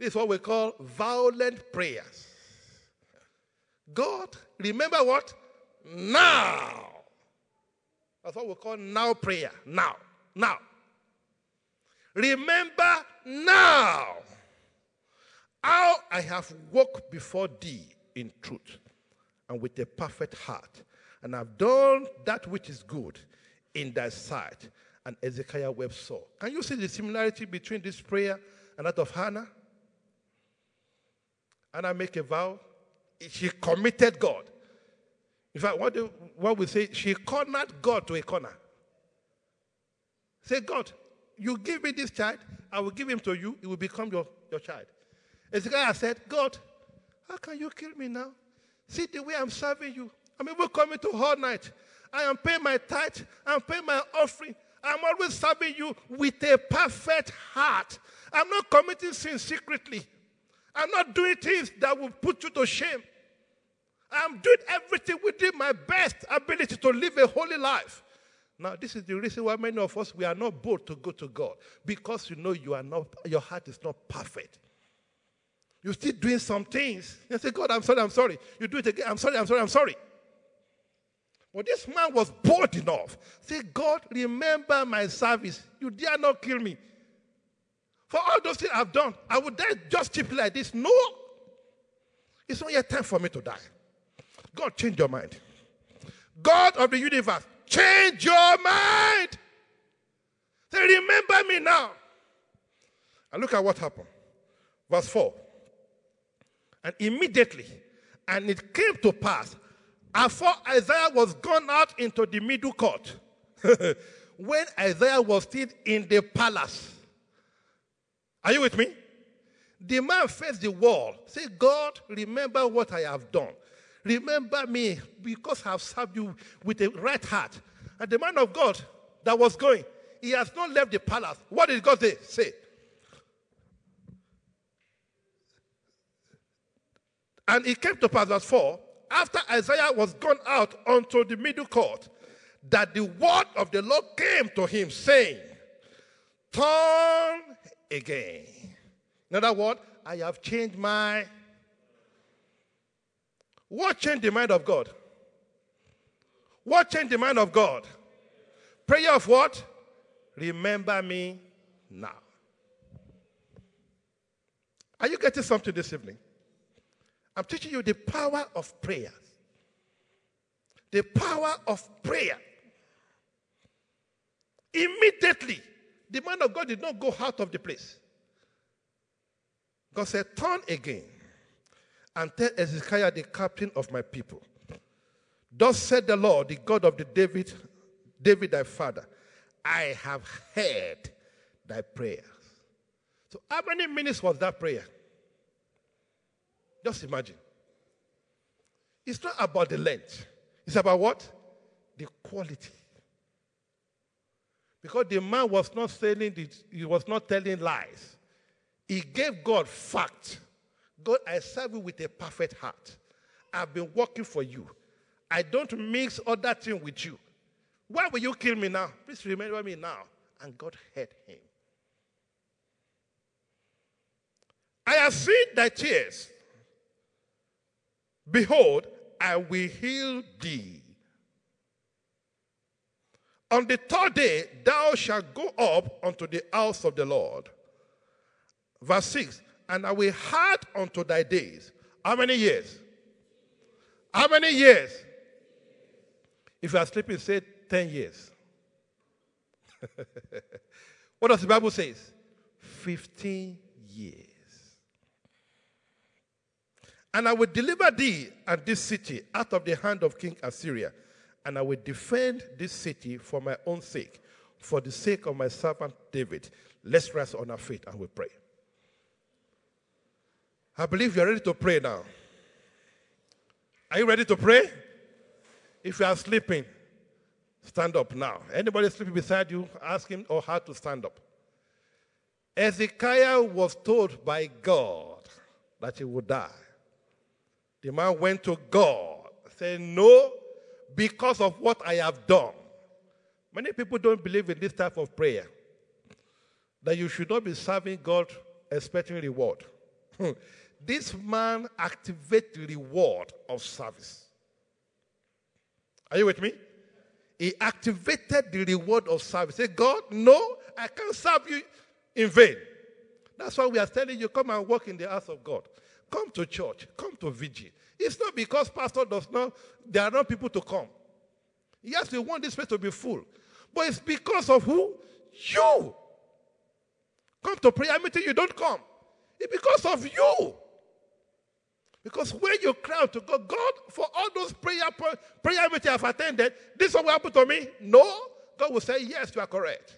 is what we call violent prayers. God, remember what? Now. That's what we call now prayer. Now. Now. Remember now how I have walked before thee in truth and with a perfect heart. And I've done that which is good in thy sight. And Hezekiah wept sore. Can you see the similarity between this prayer and that of Hannah. Hannah make a vow. She committed God. In fact, what, do, what we say, she cornered God to a corner. Say, God, you give me this child, I will give him to you, he will become your, your child. Ezekiel said, God, how can you kill me now? See the way I'm serving you. I'm even coming to all night. I am paying my tithe, I'm paying my offering. I'm always serving you with a perfect heart. I'm not committing sin secretly. I'm not doing things that will put you to shame. I'm doing everything within my best ability to live a holy life. Now, this is the reason why many of us we are not bold to go to God because you know you are not, your heart is not perfect. You're still doing some things. You say, God, I'm sorry, I'm sorry. You do it again. I'm sorry, I'm sorry, I'm sorry. But this man was bold enough. Say, God, remember my service. You dare not kill me. For all those things I've done, I would die just cheaply like this. No. It's not yet time for me to die. God, change your mind. God of the universe, change your mind. Say, remember me now. And look at what happened. Verse 4. And immediately, and it came to pass, after Isaiah was gone out into the middle court, when Isaiah was still in the palace. Are you with me? The man faced the wall. Say, God, remember what I have done. Remember me because I have served you with a right heart. And the man of God that was going, he has not left the palace. What did God say? Say. And it came to pass, verse 4, after Isaiah was gone out unto the middle court, that the word of the Lord came to him, saying, Turn again. In other words, I have changed my what changed the mind of God? What changed the mind of God? Prayer of what? Remember me now. Are you getting something this evening? I'm teaching you the power of prayer. The power of prayer. Immediately, the man of God did not go out of the place. God said, Turn again and tell Hezekiah, the captain of my people. Thus said the Lord, the God of the David, David thy father, I have heard thy prayers. So, how many minutes was that prayer? Just imagine. It's not about the length. It's about what? The quality. Because the man was not the, he was not telling lies. He gave God facts. God, I serve you with a perfect heart. I've been working for you. I don't mix other things with you. Why will you kill me now? Please remember me now. And God heard him. I have seen thy tears. Behold, I will heal thee. On the third day, thou shalt go up unto the house of the Lord. Verse 6 and I will add unto thy days. How many years? How many years? If you are sleeping, say 10 years. what does the Bible say? 15 years. And I will deliver thee and this city out of the hand of King Assyria, and I will defend this city for my own sake, for the sake of my servant David. Let's rest on our feet and we pray. I believe you're ready to pray now. Are you ready to pray? If you are sleeping, stand up now. Anybody sleeping beside you, ask him or her to stand up. Ezekiel was told by God that he would die. The man went to God, said, No, because of what I have done. Many people don't believe in this type of prayer. That you should not be serving God expecting reward. Hmm. this man activates the reward of service. Are you with me? He activated the reward of service. Say, God, no, I can't serve you in vain. That's why we are telling you, come and work in the house of God. Come to church. Come to vigil. It's not because pastor does not, there are not people to come. Yes, we want this place to be full. But it's because of who? You. come to prayer meeting, you don't come. It's because of you. Because when you cry to God, God, for all those prayer prayer meetings I've attended, this will happen to me? No. God will say, Yes, you are correct.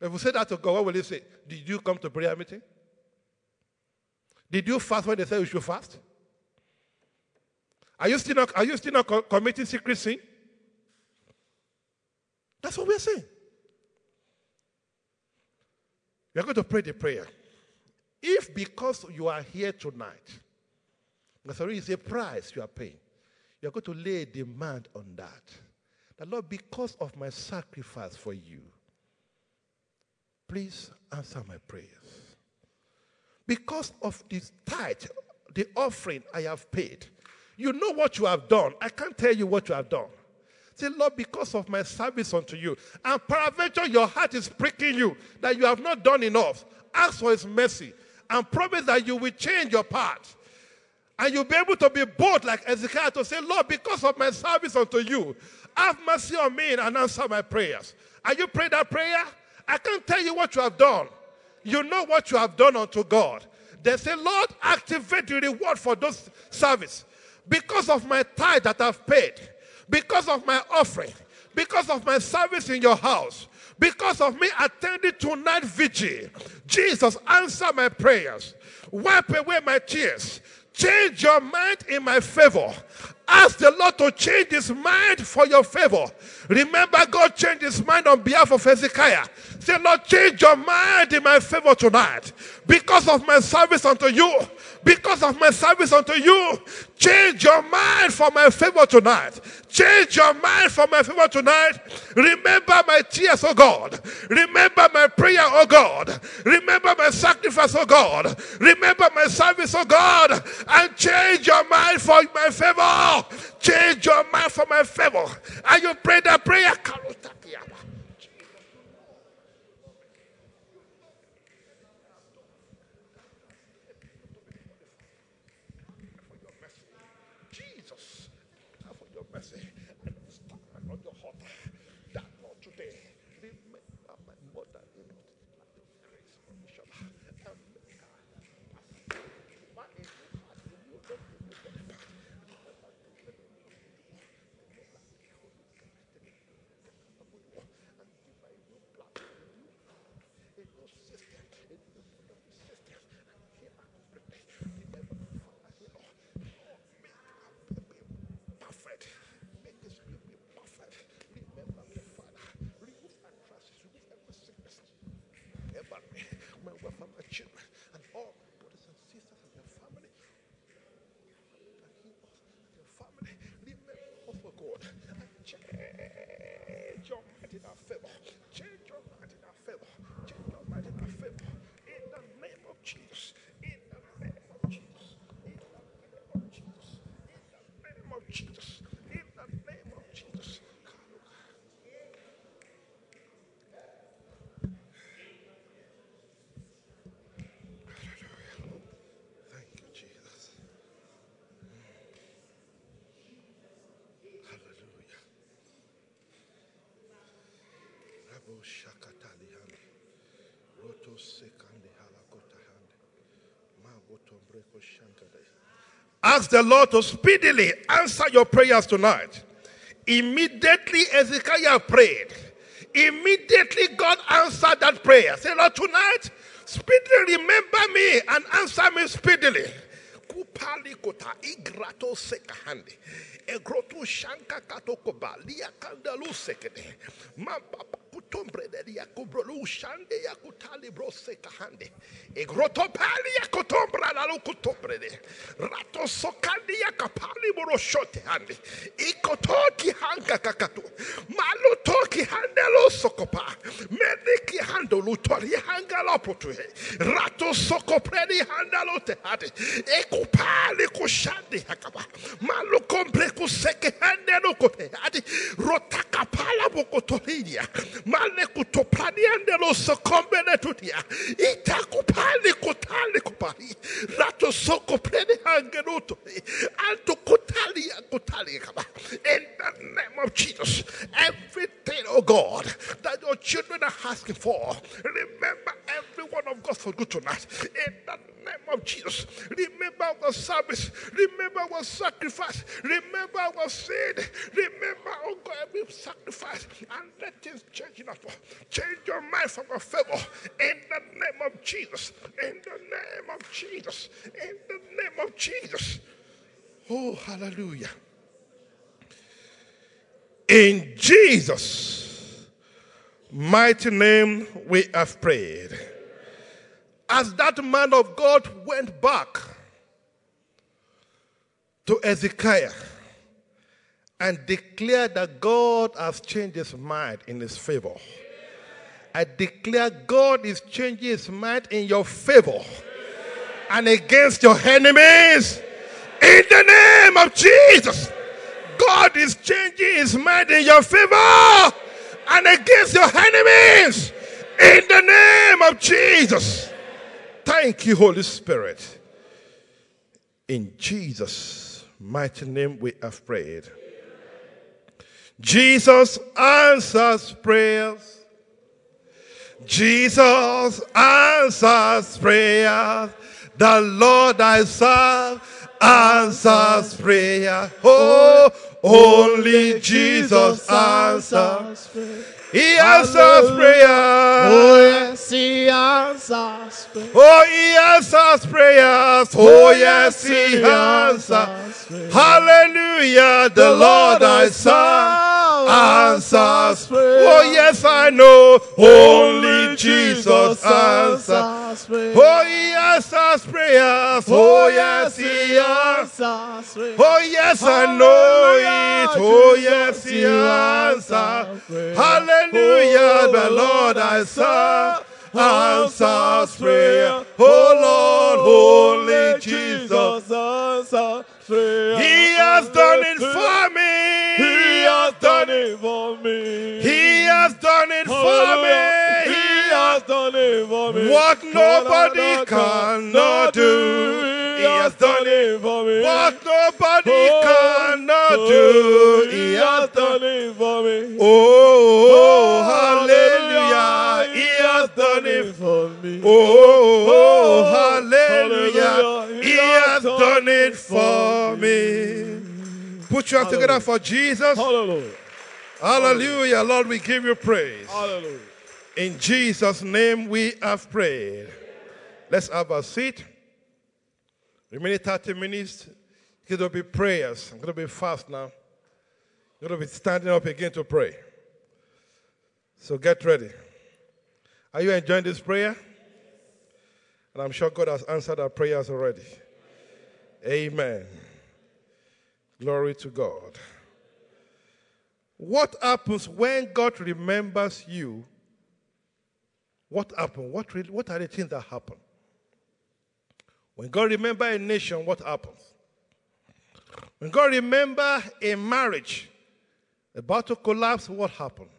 If we say that to God, what will He say? Did you come to prayer meeting? Did you fast when they said you should fast? Are you still not, are you still not co- committing secret sin? That's what we're saying. You're going to pray the prayer. If because you are here tonight, there is a price you are paying, you're going to lay a demand on that. The Lord, because of my sacrifice for you, please answer my prayers. Because of this tithe, the offering I have paid, you know what you have done. I can't tell you what you have done. Say, Lord, because of my service unto you, and peradventure your heart is pricking you that you have not done enough, ask for his mercy and promise that you will change your path. And you'll be able to be bold like Ezekiel to say, Lord, because of my service unto you, have mercy on me and answer my prayers. Are you praying that prayer? I can't tell you what you have done. You know what you have done unto God. They say, Lord, activate the reward for those service. Because of my tithe that I've paid, because of my offering, because of my service in your house, because of me attending tonight vigil. Jesus, answer my prayers. Wipe away my tears. Change your mind in my favor. Ask the Lord to change his mind for your favor. Remember, God changed his mind on behalf of Hezekiah. Say, Lord, change your mind in my favor tonight. Because of my service unto you, because of my service unto you, change your mind for my favor tonight. Change your mind for my favor tonight. Remember my tears, oh God. Remember my prayer, oh God. Remember my sacrifice, oh God. Remember my service, oh God. And change your mind for my favor. Change your mind for my favor. And you pray that prayer. Ask the Lord to speedily answer your prayers tonight. Immediately Ezekiel prayed. Immediately God answered that prayer. Say, Lord, tonight, speedily remember me and answer me speedily. Kupali kota igrato sekahande. Egrotu shanka katokoba liya kandalu sekede. Mamba kutombre de yakubro yakutali brose kahande. Egrotopali yakutombra la lukutombre de. Rato sokandi yakapali boroshote hande. Ikotoki hanga kakatu. Malutoki hande lo sokopa. Mediki hando lutori hanga. Rato sokopredi handa hande. Ekupali kushandi hakaba. Malukombre kuseke hande lukote hande. Rotakapala bokotoridia male kutopani andelo sokombele tutia itakupali kutali kupali rato soko prene hangenuto alto kutali kutali kaba in the name of Jesus everything oh God that your children are asking for remember every one of God for good tonight. In the name of Jesus. Remember our service. Remember our sacrifice. Remember our sin. Remember, oh God, every sacrifice. And let things change in us. Change your mind from our favor. In the name of Jesus. In the name of Jesus. In the name of Jesus. Oh, hallelujah. In Jesus' mighty name, we have prayed. As that man of God went back to Hezekiah and declare that God has changed his mind in his favor. I declare God is changing his mind in your favor and against your enemies in the name of Jesus. God is changing his mind in your favor and against your enemies in the name of Jesus. Thank you, Holy Spirit. In Jesus' mighty name we have prayed. Jesus answers prayers. Jesus answers prayers. The Lord I serve answers prayer. Oh, only Jesus answers. He answers prayer. Oh, yes, he answers prayer. Oh, he answers prayers. Oh, oh yes, he answers. Hallelujah. The Lord I serve answers. Oh, yes, I know. Only Jesus answers. Oh, he answers prayers. Oh, oh yes, he answers. Oh, yes, I know it. Oh, yes, he answers. Hallelujah. Oh, the Lord I serve answers prayer. Oh, oh, Lord, only Jesus. answers prayer. He has done it for me. He has done it for me. He has done it for me. He has done it for me. What nobody cannot do, He has done it for me. What nobody Oh, cannot oh, do, He has done it for me. Oh, hallelujah! He has done it. for me. Oh, Oh, hallelujah. He has done it for me. Put your hands together for Jesus. Hallelujah. Hallelujah. Lord, we give you praise. Hallelujah. In Jesus' name we have prayed. Let's have a seat. Remaining 30 minutes. It's going to be prayers. I'm going to be fast now. I'm going to be standing up again to pray. So get ready. Are you enjoying this prayer? And I'm sure God has answered our prayers already. Amen. Glory to God. What happens when God remembers you? What happened? What, what are the things that happen? When God remember a nation, what happens? When God remember a marriage about to collapse, what happened?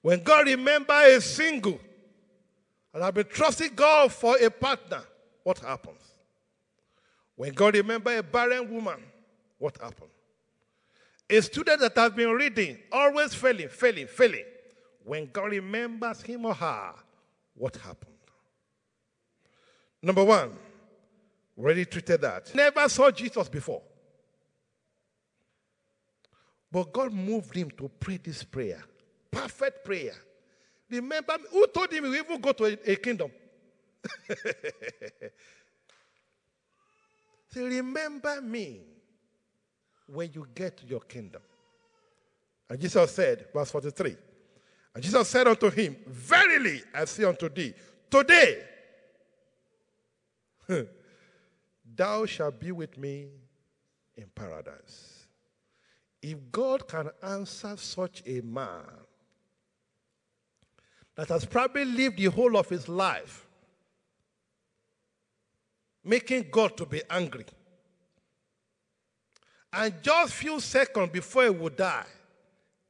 When God remember a single and I've been trusting God for a partner, what happens? When God remember a barren woman, what happened? A student that has been reading, always failing, failing, failing. When God remembers him or her, what happened? Number one, already treated that. Never saw Jesus before. But God moved him to pray this prayer. Perfect prayer. Remember, who told him he will go to a, a kingdom? Remember me when you get to your kingdom. And Jesus said, verse 43, and Jesus said unto him, Verily I say unto thee, today thou shalt be with me in paradise. If God can answer such a man that has probably lived the whole of his life making God to be angry, and just few seconds before he would die,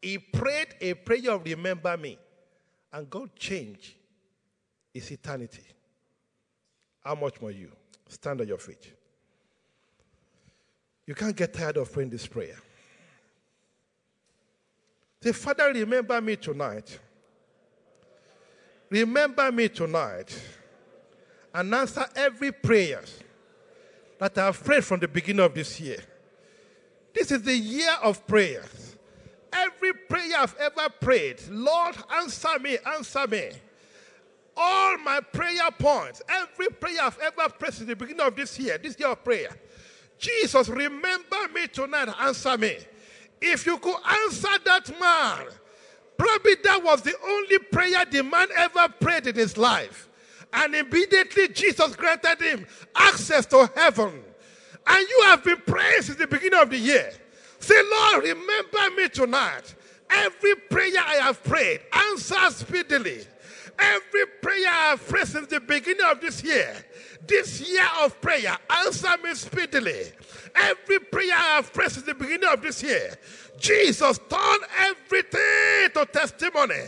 he prayed a prayer of remember me, and God changed his eternity. How much more you? Stand on your feet. You can't get tired of praying this prayer. Say, Father, remember me tonight. remember me tonight and answer every prayer that I have prayed from the beginning of this year. This is the year of prayers. Every prayer I've ever prayed, Lord, answer me, answer me. All my prayer points, every prayer I've ever prayed since the beginning of this year, this year of prayer. Jesus, remember me tonight, answer me. If you could answer that man, probably that was the only prayer the man ever prayed in his life. And immediately Jesus granted him access to heaven. And you have been praying since the beginning of the year. Say, Lord, remember me tonight. Every prayer I have prayed, answer speedily. Every prayer I have prayed since the beginning of this year, this year of prayer, answer me speedily. Every prayer I have prayed since the beginning of this year, Jesus, turn everything to testimony.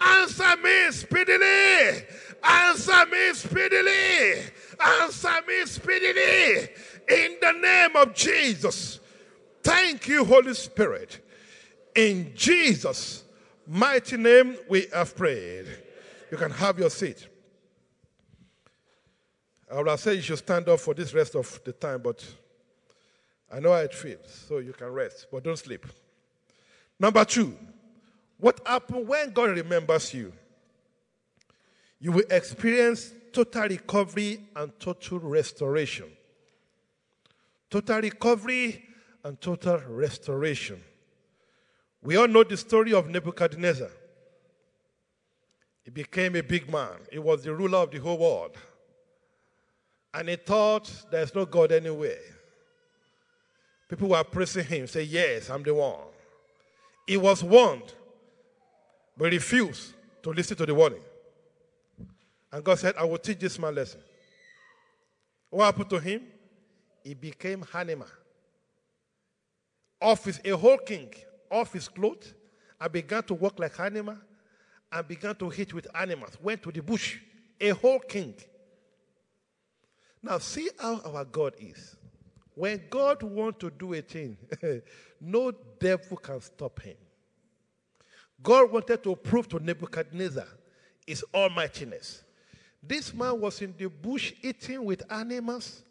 Answer me speedily. Answer me speedily. Answer me speedily. In the name of Jesus. Thank you, Holy Spirit. In Jesus' mighty name, we have prayed. You can have your seat. I would have said you should stand up for this rest of the time, but I know how it feels, so you can rest, but don't sleep. Number two, what happens when God remembers you? You will experience total recovery and total restoration. Total recovery and total restoration. We all know the story of Nebuchadnezzar. He became a big man, he was the ruler of the whole world. And he thought there's no God anywhere. People were praising him, say, Yes, I'm the one. He was warned, but refused to listen to the warning. And God said, I will teach this man a lesson. What happened to him? He became animal. Off his, a whole king, off his clothes, and began to walk like animal, and began to hit with animals. Went to the bush, a whole king. Now, see how our God is. When God wants to do a thing, no devil can stop him. God wanted to prove to Nebuchadnezzar his almightiness. This man was in the bush eating with animals,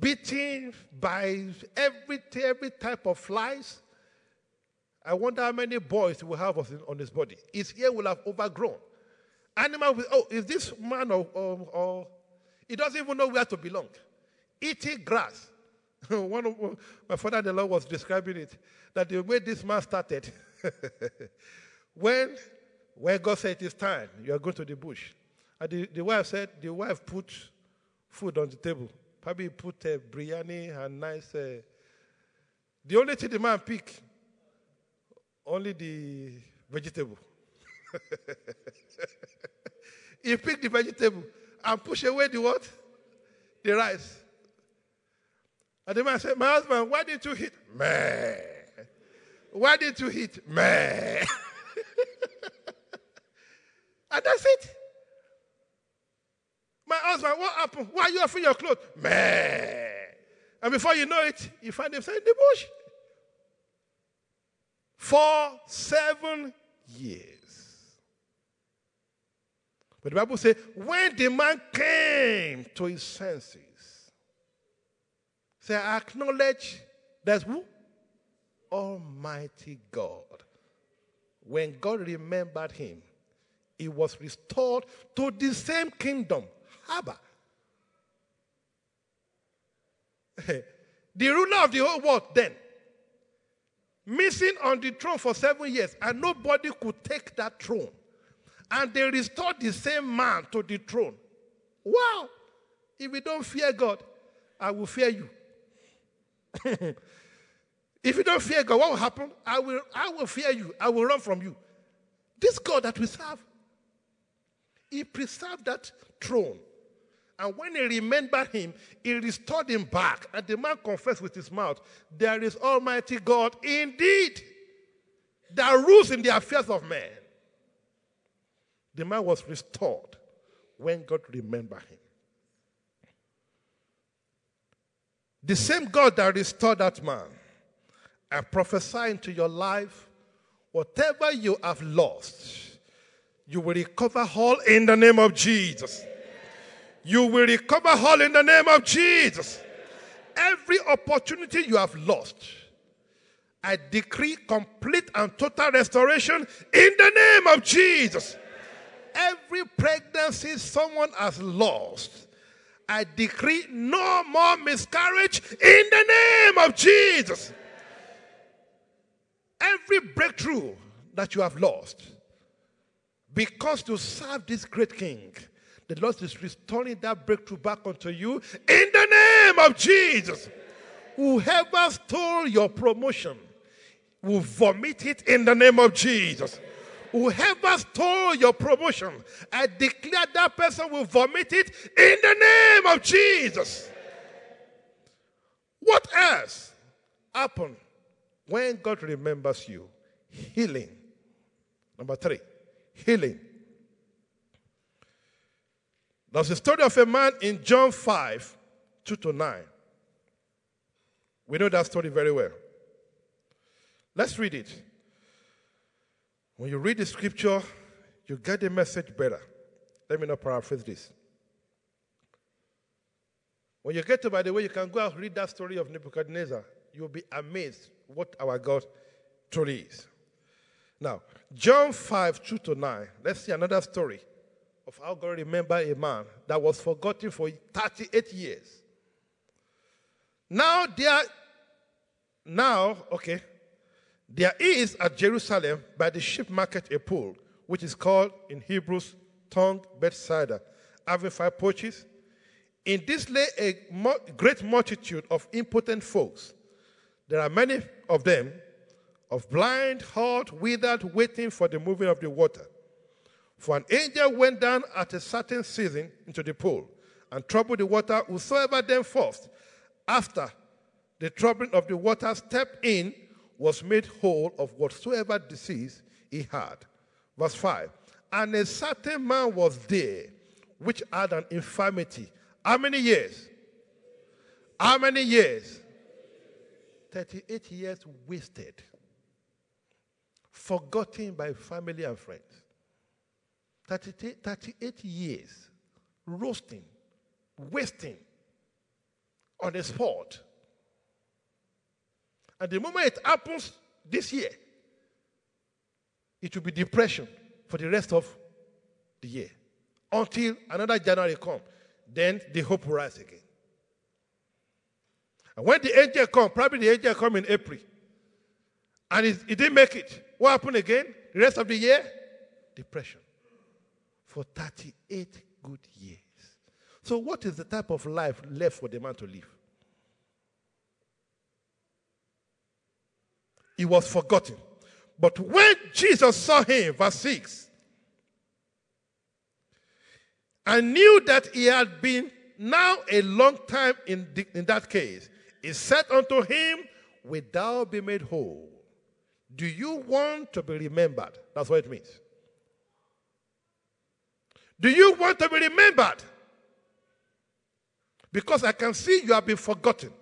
beaten by every, every type of flies. I wonder how many boys will have on his body. His ear will have overgrown. Animal will, oh, is this man or, or, or he doesn't even know where to belong. Eating grass. One of my father in the law was describing it that the way this man started, when, when God said it is time, you are going to the bush. And the, the wife said, the wife put food on the table. Probably put a biryani and nice. Uh, the only thing the man picked, only the vegetable. he picked the vegetable and pushed away the what? The rice. And the man said, My husband, why didn't you hit? me? Why didn't you hit? me? and that's it. My husband, what happened? Why are you offering your clothes? Meh. And before you know it, you find himself in the bush. For seven years. But the Bible says, when the man came to his senses, Say, I acknowledge that who? Almighty God. When God remembered him, he was restored to the same kingdom. Haba. the ruler of the whole world then, missing on the throne for seven years, and nobody could take that throne. And they restored the same man to the throne. Wow! If we don't fear God, I will fear you. if you don't fear God, what will happen? I will, I will fear you. I will run from you. This God that we serve, He preserved that throne. And when he remembered him, he restored him back. And the man confessed with his mouth, There is Almighty God indeed that rules in the affairs of men. The man was restored when God remembered him. The same God that restored that man, I prophesy into your life, whatever you have lost, You will recover all in the name of Jesus. You will recover all in the name of Jesus. Every opportunity you have lost, I decree complete and total restoration in the name of Jesus. Every pregnancy someone has lost, I decree no more miscarriage in the name of Jesus. Every breakthrough that you have lost, because to serve this great king, the Lord is restoring that breakthrough back unto you in the name of Jesus. Whoever stole your promotion will vomit it in the name of Jesus. Whoever stole your promotion, I declare that person will vomit it in the name of Jesus. What else happened when God remembers you? Healing. Number three, healing. There's a story of a man in John 5, 2 to 9. We know that story very well. Let's read it. When you read the scripture, you get the message better. Let me not paraphrase this. When you get to, by the way, you can go out and read that story of Nebuchadnezzar. You'll be amazed what our God truly is. Now, John 5, 2 to 9. Let's see another story of how God remembered a man that was forgotten for 38 years. Now there, now, okay, there is at Jerusalem by the sheep market a pool, which is called in Hebrews tongue Bethesda, having five porches. In this lay a great multitude of impotent folks. There are many of them, of blind, halt, withered, waiting for the moving of the water. For an angel went down at a certain season into the pool and troubled the water. Whosoever then first, after the troubling of the water, stepped in, was made whole of whatsoever disease he had. Verse 5 And a certain man was there which had an infirmity. How many years? How many years? 38 years wasted, forgotten by family and friends. 38, 38 years roasting, wasting on the spot. And the moment it happens this year, it will be depression for the rest of the year until another January come. Then the hope will rise again. And when the angel come, probably the angel come in April, and it didn't make it. What happened again? The rest of the year, depression for 38 good years. So, what is the type of life left for the man to live? He was forgotten. But when Jesus saw him, verse 6, and knew that he had been now a long time in, the, in that case, he said unto him, Will thou be made whole? Do you want to be remembered? That's what it means. Do you want to be remembered? Because I can see you have been forgotten.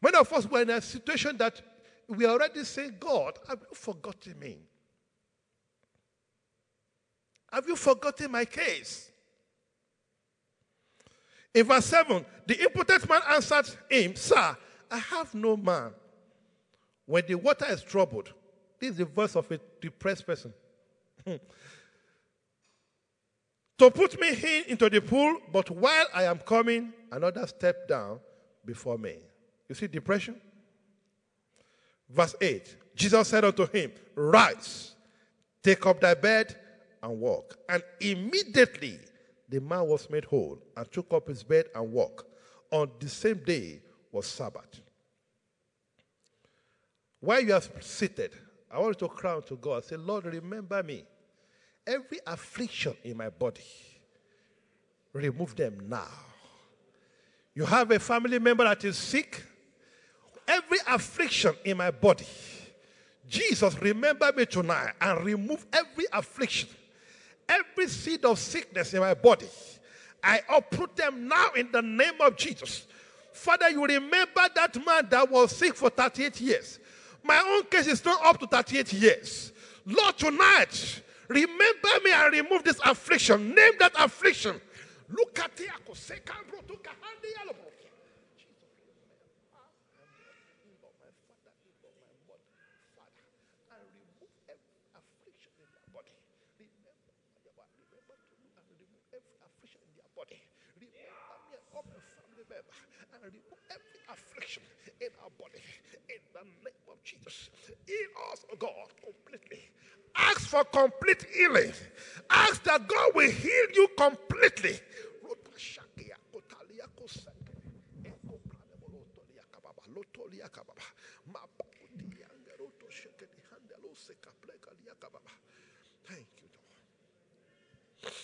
Many of us were in a situation that we already say, God, have you forgotten me? Have you forgotten my case? In verse 7, the impotent man answered him, Sir, I have no man. When the water is troubled, this is the voice of a depressed person. Hmm, to put me in, into the pool, but while I am coming, another step down before me. You see depression? Verse 8 Jesus said unto him, Rise, take up thy bed and walk. And immediately the man was made whole and took up his bed and walked. On the same day was Sabbath. While you are seated, I want to cry to God. Say, Lord, remember me every affliction in my body, remove them now. You have a family member that is sick, every affliction in my body. Jesus, remember me tonight and remove every affliction, every seed of sickness in my body. I uproot them now in the name of Jesus. Father, you remember that man that was sick for 38 years. My own case is not up to 38 years. Lord, tonight, remember me and remove this affliction. Name that affliction. Look at. and remove every affliction in our body in the name of Jesus. Heal us, God, completely. Ask for complete healing. Ask that God will heal you completely. Thank you, Lord.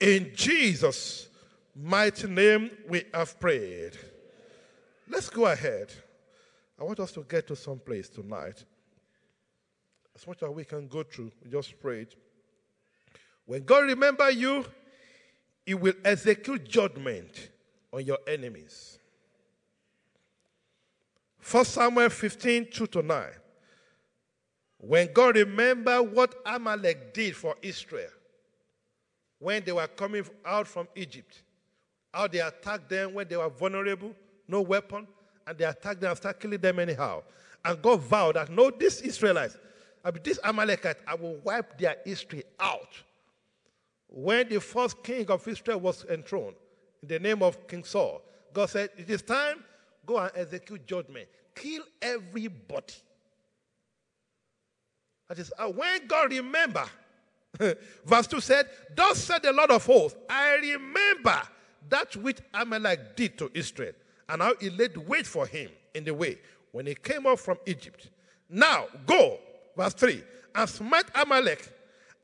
In Jesus' mighty name we have prayed. Let's go ahead. I want us to get to some place tonight. As much as we can go through, just pray it. When God remember you, He will execute judgment on your enemies. 1 Samuel 15, 2 to 9. When God remember what Amalek did for Israel when they were coming out from Egypt, how they attacked them when they were vulnerable, no weapon, and they attacked them started killing them anyhow. And God vowed that no, these Israelites, I mean, this Amalekite, I will wipe their history out. When the first king of Israel was enthroned, in the name of King Saul, God said, It is time, go and execute judgment. Kill everybody. That is, when God remember, verse 2 said, Thus said the Lord of hosts, I remember that which Amalek did to Israel, and how he laid wait for him in the way when he came up from Egypt. Now go, verse 3, and smite Amalek,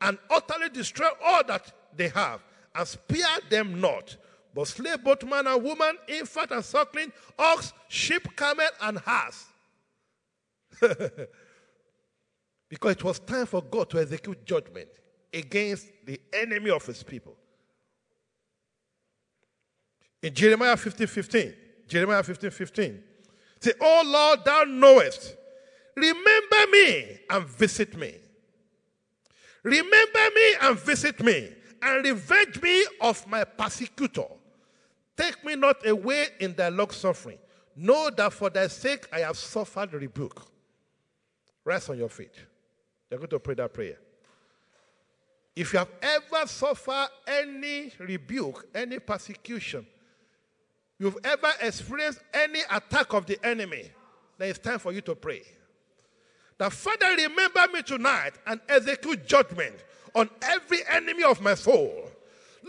and utterly destroy all that they have, and spare them not, but slay both man and woman, infant and suckling, ox, sheep, camel, and ass. because it was time for God to execute judgment against the enemy of his people. In Jeremiah 15 15, Jeremiah 15 15, say, Oh Lord, thou knowest, remember me and visit me. Remember me and visit me, and revenge me of my persecutor. Take me not away in thy long suffering. Know that for thy sake I have suffered rebuke. Rest on your feet. You're going to pray that prayer. If you have ever suffered any rebuke, any persecution, you've ever experienced any attack of the enemy, then it's time for you to pray. The Father, remember me tonight and execute judgment on every enemy of my soul.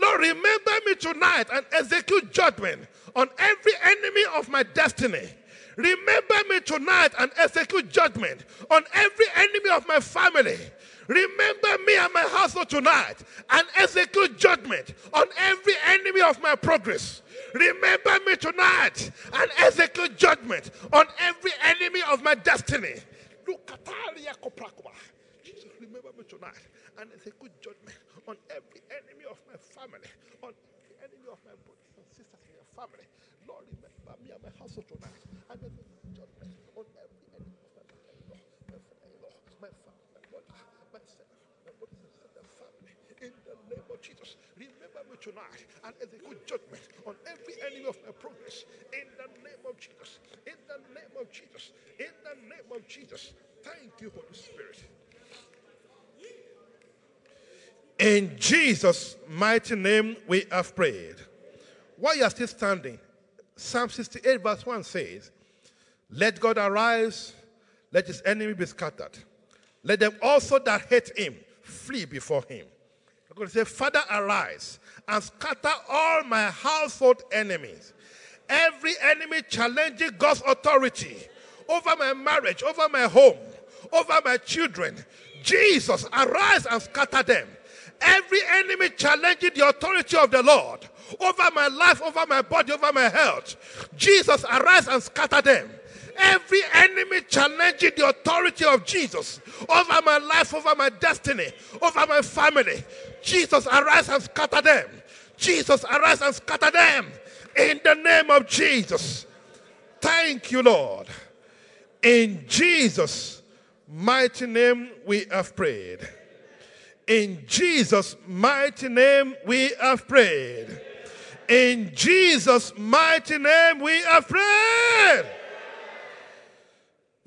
Lord, remember me tonight and execute judgment on every enemy of my destiny. Remember me tonight and execute judgment on every enemy of my family. Remember me and my household tonight and execute judgment on every enemy of my progress. Remember me tonight and execute judgment on every enemy of my destiny. Jesus, remember me tonight and execute judgment on every enemy of my family, on every enemy of my brothers and sisters in your family. Lord, remember me and my household tonight and execute judgment on every enemy of my mother-in-law, my father-in-law, my father, my mother, myself, my brothers and sisters, family. In the name of Jesus, remember me tonight and execute judgment on every enemy of my progress. In the name of Jesus. In the name of Jesus. In the name of Jesus. Thank you, Holy Spirit. In Jesus' mighty name, we have prayed. While you are still standing, Psalm 68, verse 1 says, Let God arise, let his enemy be scattered. Let them also that hate him flee before him. I'm going to say, Father, arise and scatter all my household enemies. Every enemy challenging God's authority over my marriage, over my home, over my children. Jesus, arise and scatter them. Every enemy challenging the authority of the Lord over my life, over my body, over my health. Jesus, arise and scatter them. Every enemy challenging the authority of Jesus over my life, over my destiny, over my family. Jesus, arise and scatter them. Jesus, arise and scatter them. In the name of Jesus. Thank you, Lord. In Jesus' mighty name we have prayed. In Jesus' mighty name, we have prayed. In Jesus' mighty name, we have prayed.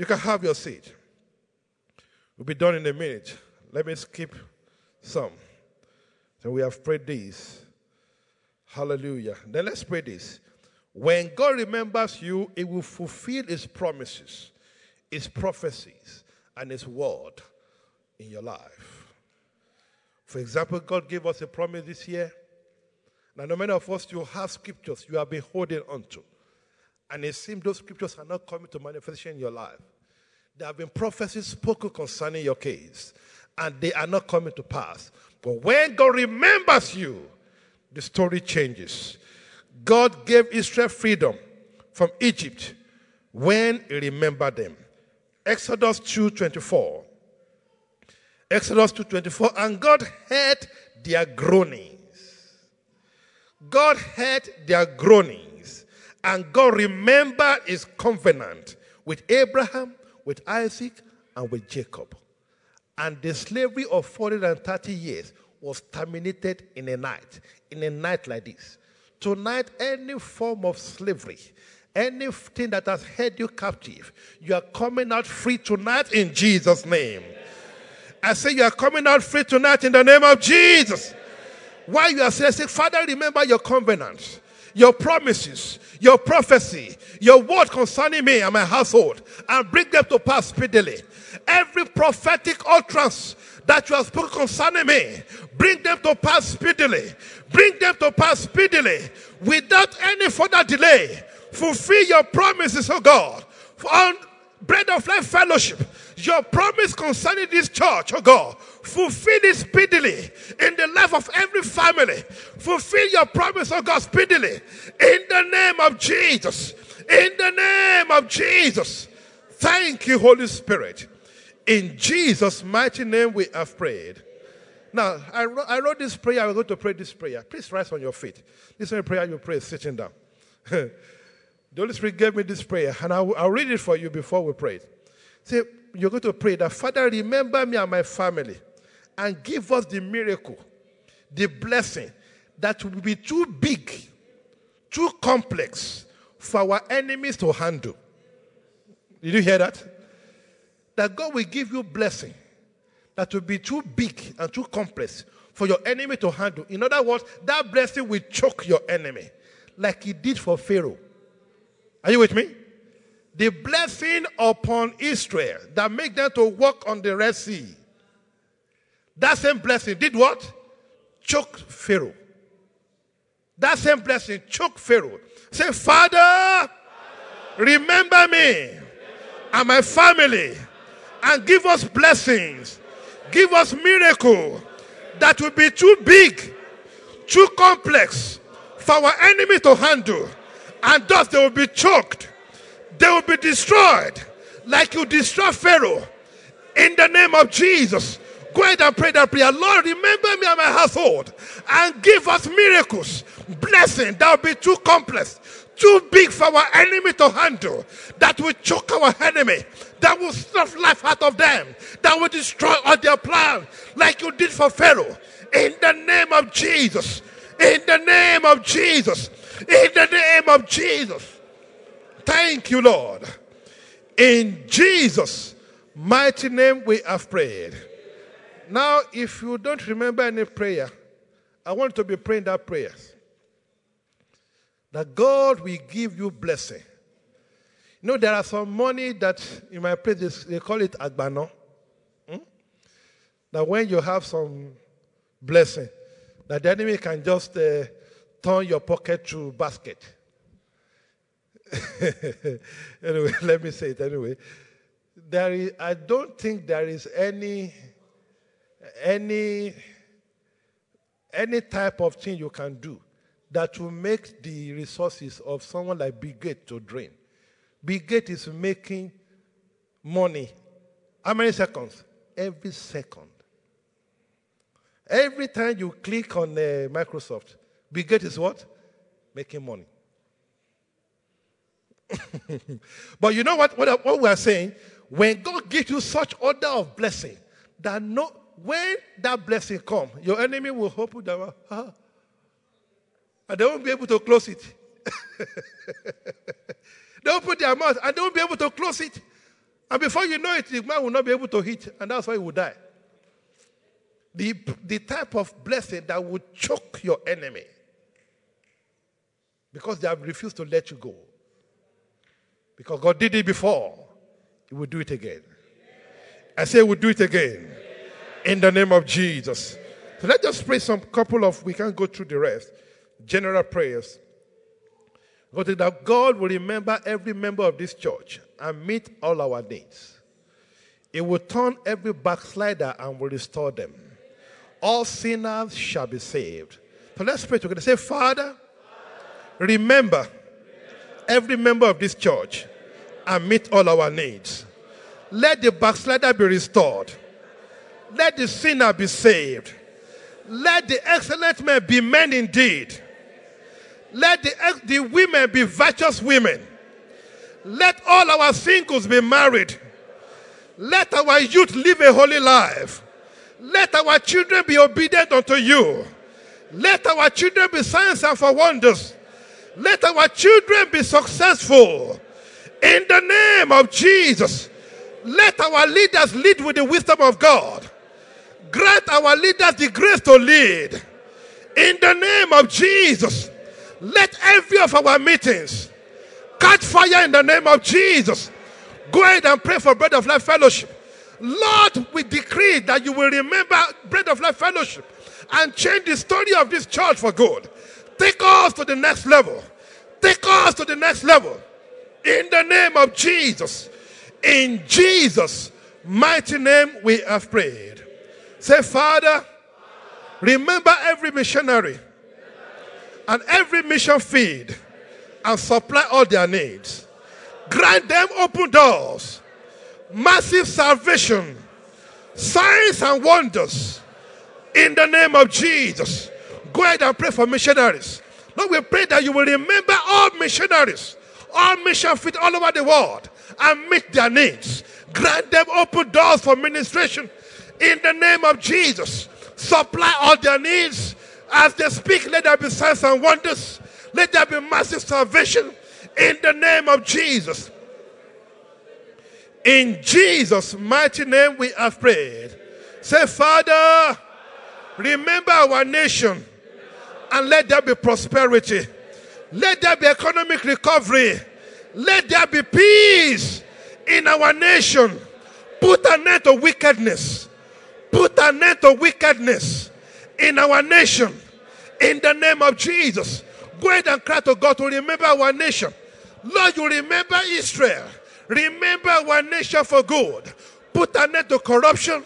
You can have your seat. We'll be done in a minute. Let me skip some. So we have prayed this. Hallelujah. Then let's pray this. When God remembers you, He will fulfill His promises, His prophecies, and His word in your life. For example, God gave us a promise this year. Now, no many of us, you have scriptures you have been holding on to. And it seems those scriptures are not coming to manifestation in your life. There have been prophecies spoken concerning your case, and they are not coming to pass. But when God remembers you, the story changes. God gave Israel freedom from Egypt when he remembered them. Exodus 2:24. Exodus 2:24 and God heard their groanings. God heard their groanings and God remembered his covenant with Abraham, with Isaac and with Jacob. And the slavery of 430 years was terminated in a night, in a night like this. Tonight, any form of slavery, anything that has held you captive, you are coming out free tonight in Jesus' name. I say you are coming out free tonight in the name of Jesus. Why you are saying, Father, remember your covenant, your promises, your prophecy, your word concerning me and my household, and bring them to pass speedily. Every prophetic utterance that you have spoken concerning me, bring them to pass speedily. Bring them to pass speedily without any further delay. Fulfill your promises, oh God. On Bread of Life Fellowship, your promise concerning this church, oh God, fulfill it speedily in the life of every family. Fulfill your promise, oh God, speedily in the name of Jesus. In the name of Jesus. Thank you, Holy Spirit. In Jesus' mighty name, we have prayed. Now, I wrote, I wrote this prayer. I'm going to pray this prayer. Please rise on your feet. This is a prayer you pray sitting down. the Holy Spirit gave me this prayer, and I'll, I'll read it for you before we pray. Say, you're going to pray that, Father, remember me and my family and give us the miracle, the blessing that will be too big, too complex for our enemies to handle. Did you hear that? That God will give you blessing that will be too big and too complex for your enemy to handle. In other words, that blessing will choke your enemy like it did for Pharaoh. Are you with me? The blessing upon Israel that made them to walk on the Red Sea. That same blessing did what? Choke Pharaoh. That same blessing choked Pharaoh. Say, Father, remember me and my family and give us blessings Give us miracle that will be too big, too complex for our enemy to handle. And thus they will be choked. They will be destroyed like you destroy Pharaoh. In the name of Jesus. Go ahead and pray that prayer. Lord, remember me and my household and give us miracles, blessing that will be too complex, too big for our enemy to handle, that will choke our enemy, that will stuff life out of them, that will destroy all their plans, like you did for Pharaoh. In the name of Jesus. In the name of Jesus. In the name of Jesus. Thank you, Lord. In Jesus' mighty name we have prayed. Now, if you don't remember any prayer, I want to be praying that prayer that God will give you blessing. You know, there are some money that in my place they call it agbano. Hmm? That when you have some blessing, that the enemy can just uh, turn your pocket to basket. anyway, let me say it anyway. There is, I don't think there is any any any type of thing you can do that will make the resources of someone like Bill to drain. Bill is making money. How many seconds? Every second. Every time you click on uh, Microsoft, Bill Gates is what? Making money. but you know what, what, what we are saying? When God gives you such order of blessing that no when that blessing come, your enemy will open mouth, ah, and they won't be able to close it. they open their mouth and they won't be able to close it. And before you know it, the man will not be able to hit, and that's why he will die. The, the type of blessing that would choke your enemy because they have refused to let you go. Because God did it before, He will do it again. I say, We'll do it again. In the name of Jesus. So let's just pray some couple of, we can't go through the rest. General prayers. God, that God will remember every member of this church and meet all our needs. It will turn every backslider and will restore them. All sinners shall be saved. So let's pray together. Say, Father, remember every member of this church and meet all our needs. Let the backslider be restored. Let the sinner be saved. Let the excellent men be men indeed. Let the, the women be virtuous women. Let all our singles be married. Let our youth live a holy life. Let our children be obedient unto you. Let our children be signs and for wonders. Let our children be successful. In the name of Jesus. Let our leaders lead with the wisdom of God. Grant our leaders the grace to lead. In the name of Jesus. Let every of our meetings catch fire in the name of Jesus. Go ahead and pray for Bread of Life Fellowship. Lord, we decree that you will remember Bread of Life Fellowship and change the story of this church for good. Take us to the next level. Take us to the next level. In the name of Jesus. In Jesus' mighty name, we have prayed. Say, Father, remember every missionary and every mission feed and supply all their needs. Grant them open doors, massive salvation, signs and wonders in the name of Jesus. Go ahead and pray for missionaries. Lord, we pray that you will remember all missionaries, all mission feet all over the world and meet their needs. Grant them open doors for ministration in the name of Jesus. Supply all their needs as they speak. Let there be signs and wonders. Let there be massive salvation in the name of Jesus. In Jesus' mighty name, we have prayed. Say, Father, remember our nation and let there be prosperity. Let there be economic recovery. Let there be peace in our nation. Put an end to wickedness. Put an end to wickedness in our nation. In the name of Jesus. Go ahead and cry to God to remember our nation. Lord, you remember Israel. Remember our nation for good. Put an end to corruption.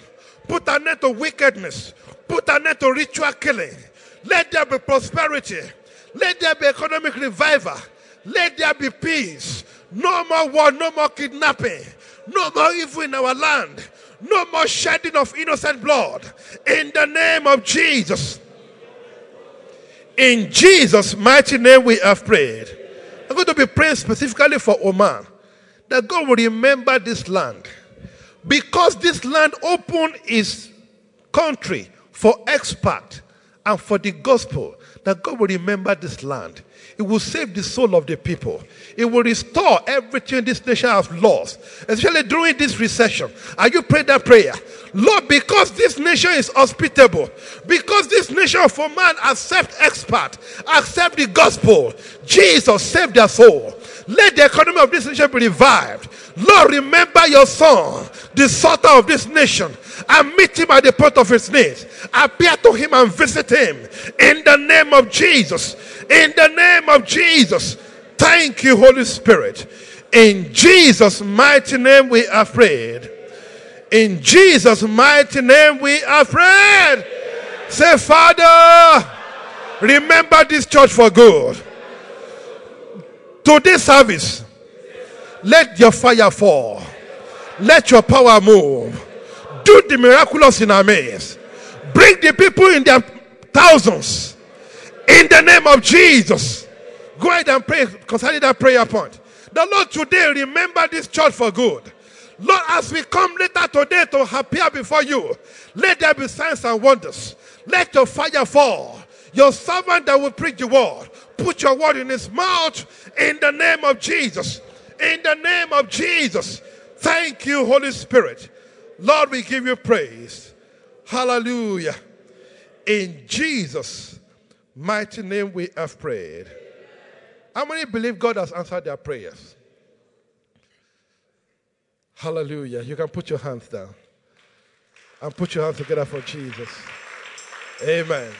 Put an end to wickedness. Put an end to ritual killing. Let there be prosperity. Let there be economic revival. Let there be peace. No more war, no more kidnapping. No more evil in our land. No more shedding of innocent blood. In the name of Jesus. In Jesus' mighty name, we have prayed. I'm going to be praying specifically for Oman. That God will remember this land. Because this land opened its country for expat and for the gospel. That God will remember this land. It will save the soul of the people. It will restore everything this nation has lost, especially during this recession. Are you praying that prayer? Lord, because this nation is hospitable, because this nation for man accept expat, accept the gospel, Jesus save their soul. Let the economy of this nation be revived. Lord, remember your son, the Sultan of this nation, and meet him at the point of his needs. Appear to him and visit him in the name of Jesus. In the name of Jesus. Thank you, Holy Spirit. In Jesus' mighty name we are prayed. In Jesus' mighty name we are prayed. Say, Father, remember this church for good. To this service, let your fire fall. Let your power move. Do the miraculous in our midst. Bring the people in their thousands. In the name of Jesus. Go ahead and pray concerning that prayer point. The Lord today remember this church for good. Lord, as we come later today to appear before you, let there be signs and wonders. Let your fire fall. Your servant that will preach the word, put your word in his mouth in the name of Jesus. In the name of Jesus. Thank you, Holy Spirit. Lord, we give you praise. Hallelujah. In Jesus' mighty name we have prayed. How many believe God has answered their prayers? Hallelujah. You can put your hands down and put your hands together for Jesus. Amen.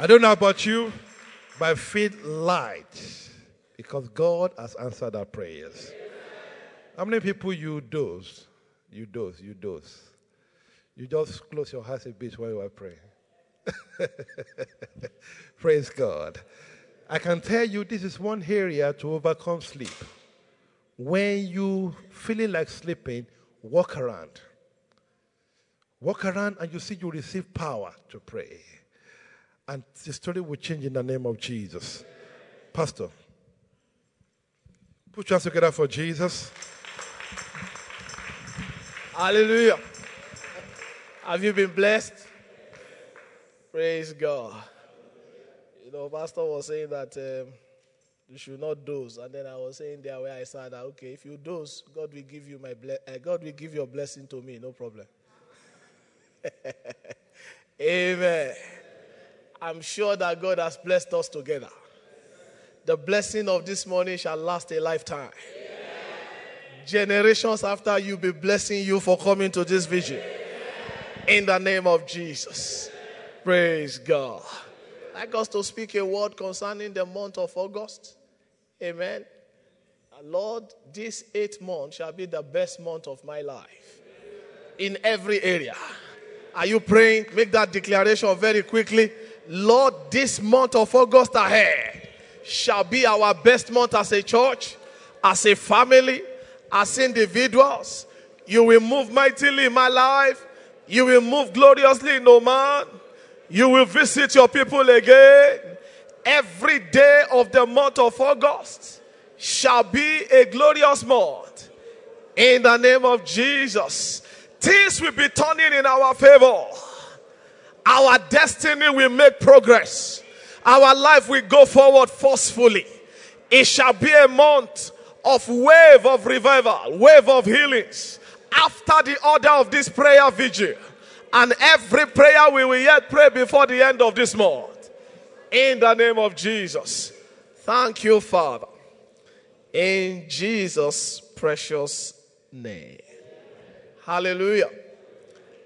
I don't know about you, but I feel light because God has answered our prayers. How many people you doze? You doze, you doze. You just close your eyes a bit while you are praying. Praise God. I can tell you this is one area to overcome sleep. When you feeling like sleeping, walk around. Walk around and you see you receive power to pray. And the story will change in the name of Jesus. Pastor, put your hands together for Jesus. Hallelujah. Have you been blessed? Praise God. You know, Pastor was saying that um, you should not doze, and then I was saying there where I said that okay, if you doze, God will give you my ble- uh, God will give your blessing to me, no problem. Amen. I'm sure that God has blessed us together. The blessing of this morning shall last a lifetime. Generations after you be blessing you for coming to this vision. In the name of Jesus. Praise God. Like us to speak a word concerning the month of August. Amen. Lord, this eighth month shall be the best month of my life. In every area. Are you praying? Make that declaration very quickly. Lord, this month of August ahead shall be our best month as a church, as a family, as individuals. You will move mightily in my life. You will move gloriously no man. You will visit your people again. Every day of the month of August shall be a glorious month. In the name of Jesus, things will be turning in our favor. Our destiny will make progress. Our life will go forward forcefully. It shall be a month of wave of revival, wave of healings. After the order of this prayer vigil, and every prayer we will yet pray before the end of this month. In the name of Jesus. Thank you, Father. In Jesus' precious name. Hallelujah.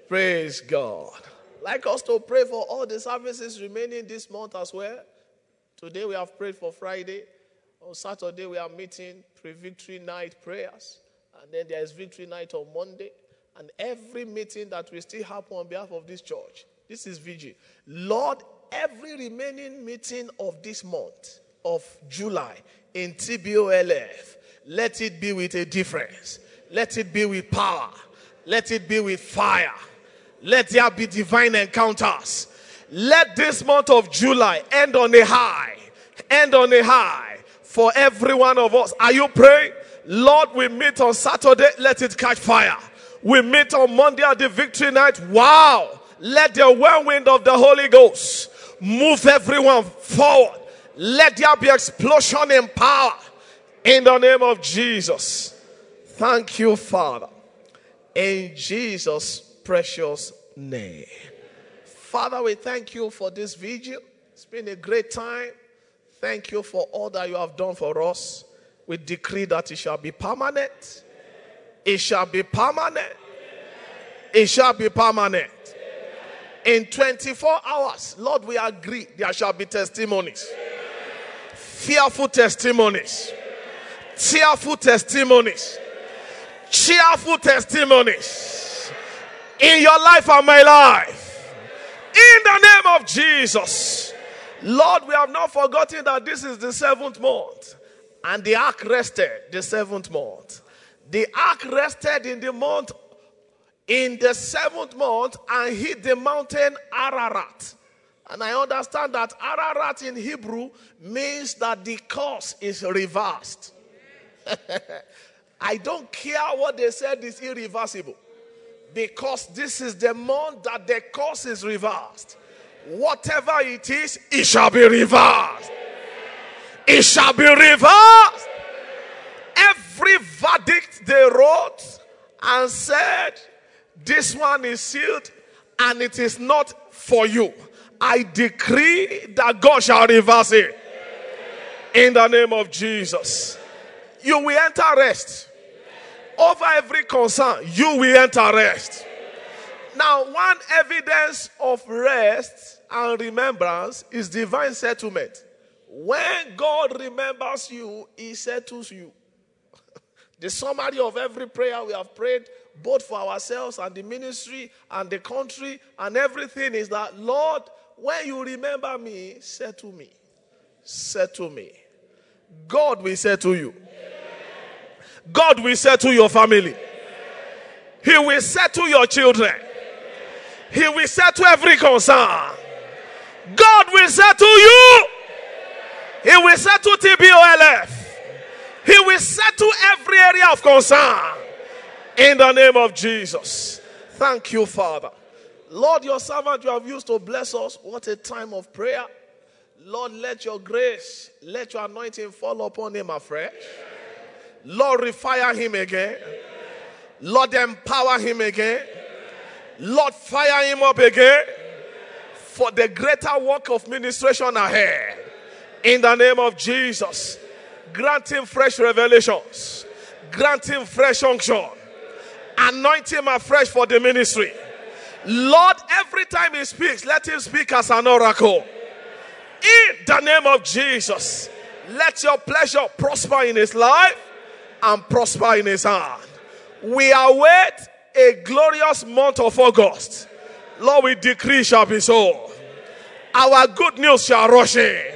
Praise God. Like us to pray for all the services remaining this month as well. Today we have prayed for Friday. On Saturday we are meeting pre-victory night prayers. And then there is victory night on Monday. And every meeting that will still happen on behalf of this church. This is vigil. Lord, every remaining meeting of this month of July in TBOLF, let it be with a difference. Let it be with power. Let it be with fire. Let there be divine encounters. Let this month of July end on a high. End on a high for every one of us. Are you praying? Lord, we meet on Saturday. Let it catch fire. We meet on Monday at the victory night. Wow. Let the whirlwind of the Holy Ghost move everyone forward. Let there be explosion in power in the name of Jesus. Thank you, Father. In Jesus' precious name. Father, we thank you for this vigil. It's been a great time. Thank you for all that you have done for us. We decree that it shall be permanent. It shall be permanent. It shall be permanent. In 24 hours, Lord, we agree there shall be testimonies. Fearful testimonies. Tearful testimonies. Cheerful testimonies. In your life and my life. In the name of Jesus. Lord, we have not forgotten that this is the seventh month. And the ark rested the seventh month. The ark rested in the month, in the seventh month, and hit the mountain Ararat. And I understand that Ararat in Hebrew means that the course is reversed. I don't care what they said is irreversible. Because this is the month that the curse is reversed. Whatever it is, it shall be reversed. It shall be reversed. Every verdict they wrote and said, This one is sealed and it is not for you. I decree that God shall reverse it. In the name of Jesus. You will enter rest. Over every concern, you will enter rest. Now, one evidence of rest and remembrance is divine settlement. When God remembers you, He settles you. the summary of every prayer we have prayed, both for ourselves and the ministry and the country and everything, is that, Lord, when you remember me, settle me. Settle me. God will settle you. God will settle your family. He will settle your children. He will settle every concern. God will settle you. He will settle TBOLF. He will settle every area of concern. In the name of Jesus. Thank you, Father. Lord, your servant you have used to bless us. What a time of prayer. Lord, let your grace, let your anointing fall upon him afresh. Lord, refire him again. Lord, empower him again. Lord, fire him up again for the greater work of ministration ahead. In the name of Jesus, grant him fresh revelations, grant him fresh unction, anoint him afresh for the ministry. Lord, every time he speaks, let him speak as an oracle. In the name of Jesus, let your pleasure prosper in his life and prosper in his hand. We await a glorious month of August. Lord, we decree shall be so. Our good news shall rush in.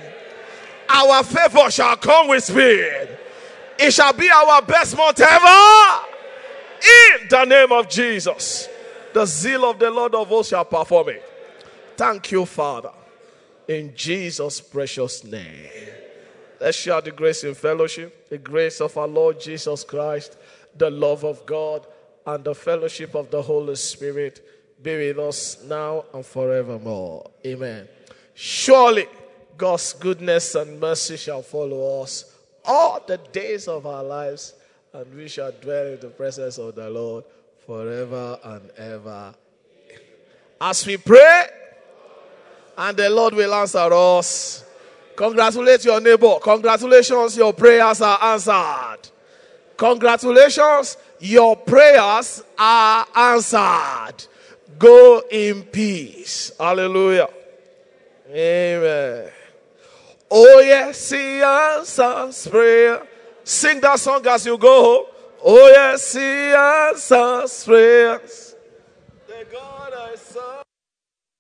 Our favor shall come with speed. It shall be our best month ever. In the name of Jesus. The zeal of the Lord of hosts shall perform it. Thank you, Father. In Jesus' precious name. Let's share the grace in fellowship, the grace of our Lord Jesus Christ, the love of God, and the fellowship of the Holy Spirit be with us now and forevermore. Amen. Surely God's goodness and mercy shall follow us all the days of our lives, and we shall dwell in the presence of the Lord forever and ever. As we pray, and the Lord will answer us. Congratulate your neighbor. Congratulations, your prayers are answered. Congratulations, your prayers are answered. Go in peace. Hallelujah. Amen. Oh, yes, he answers prayer. Sing that song as you go. Oh, yes, he answers prayers. The God I serve.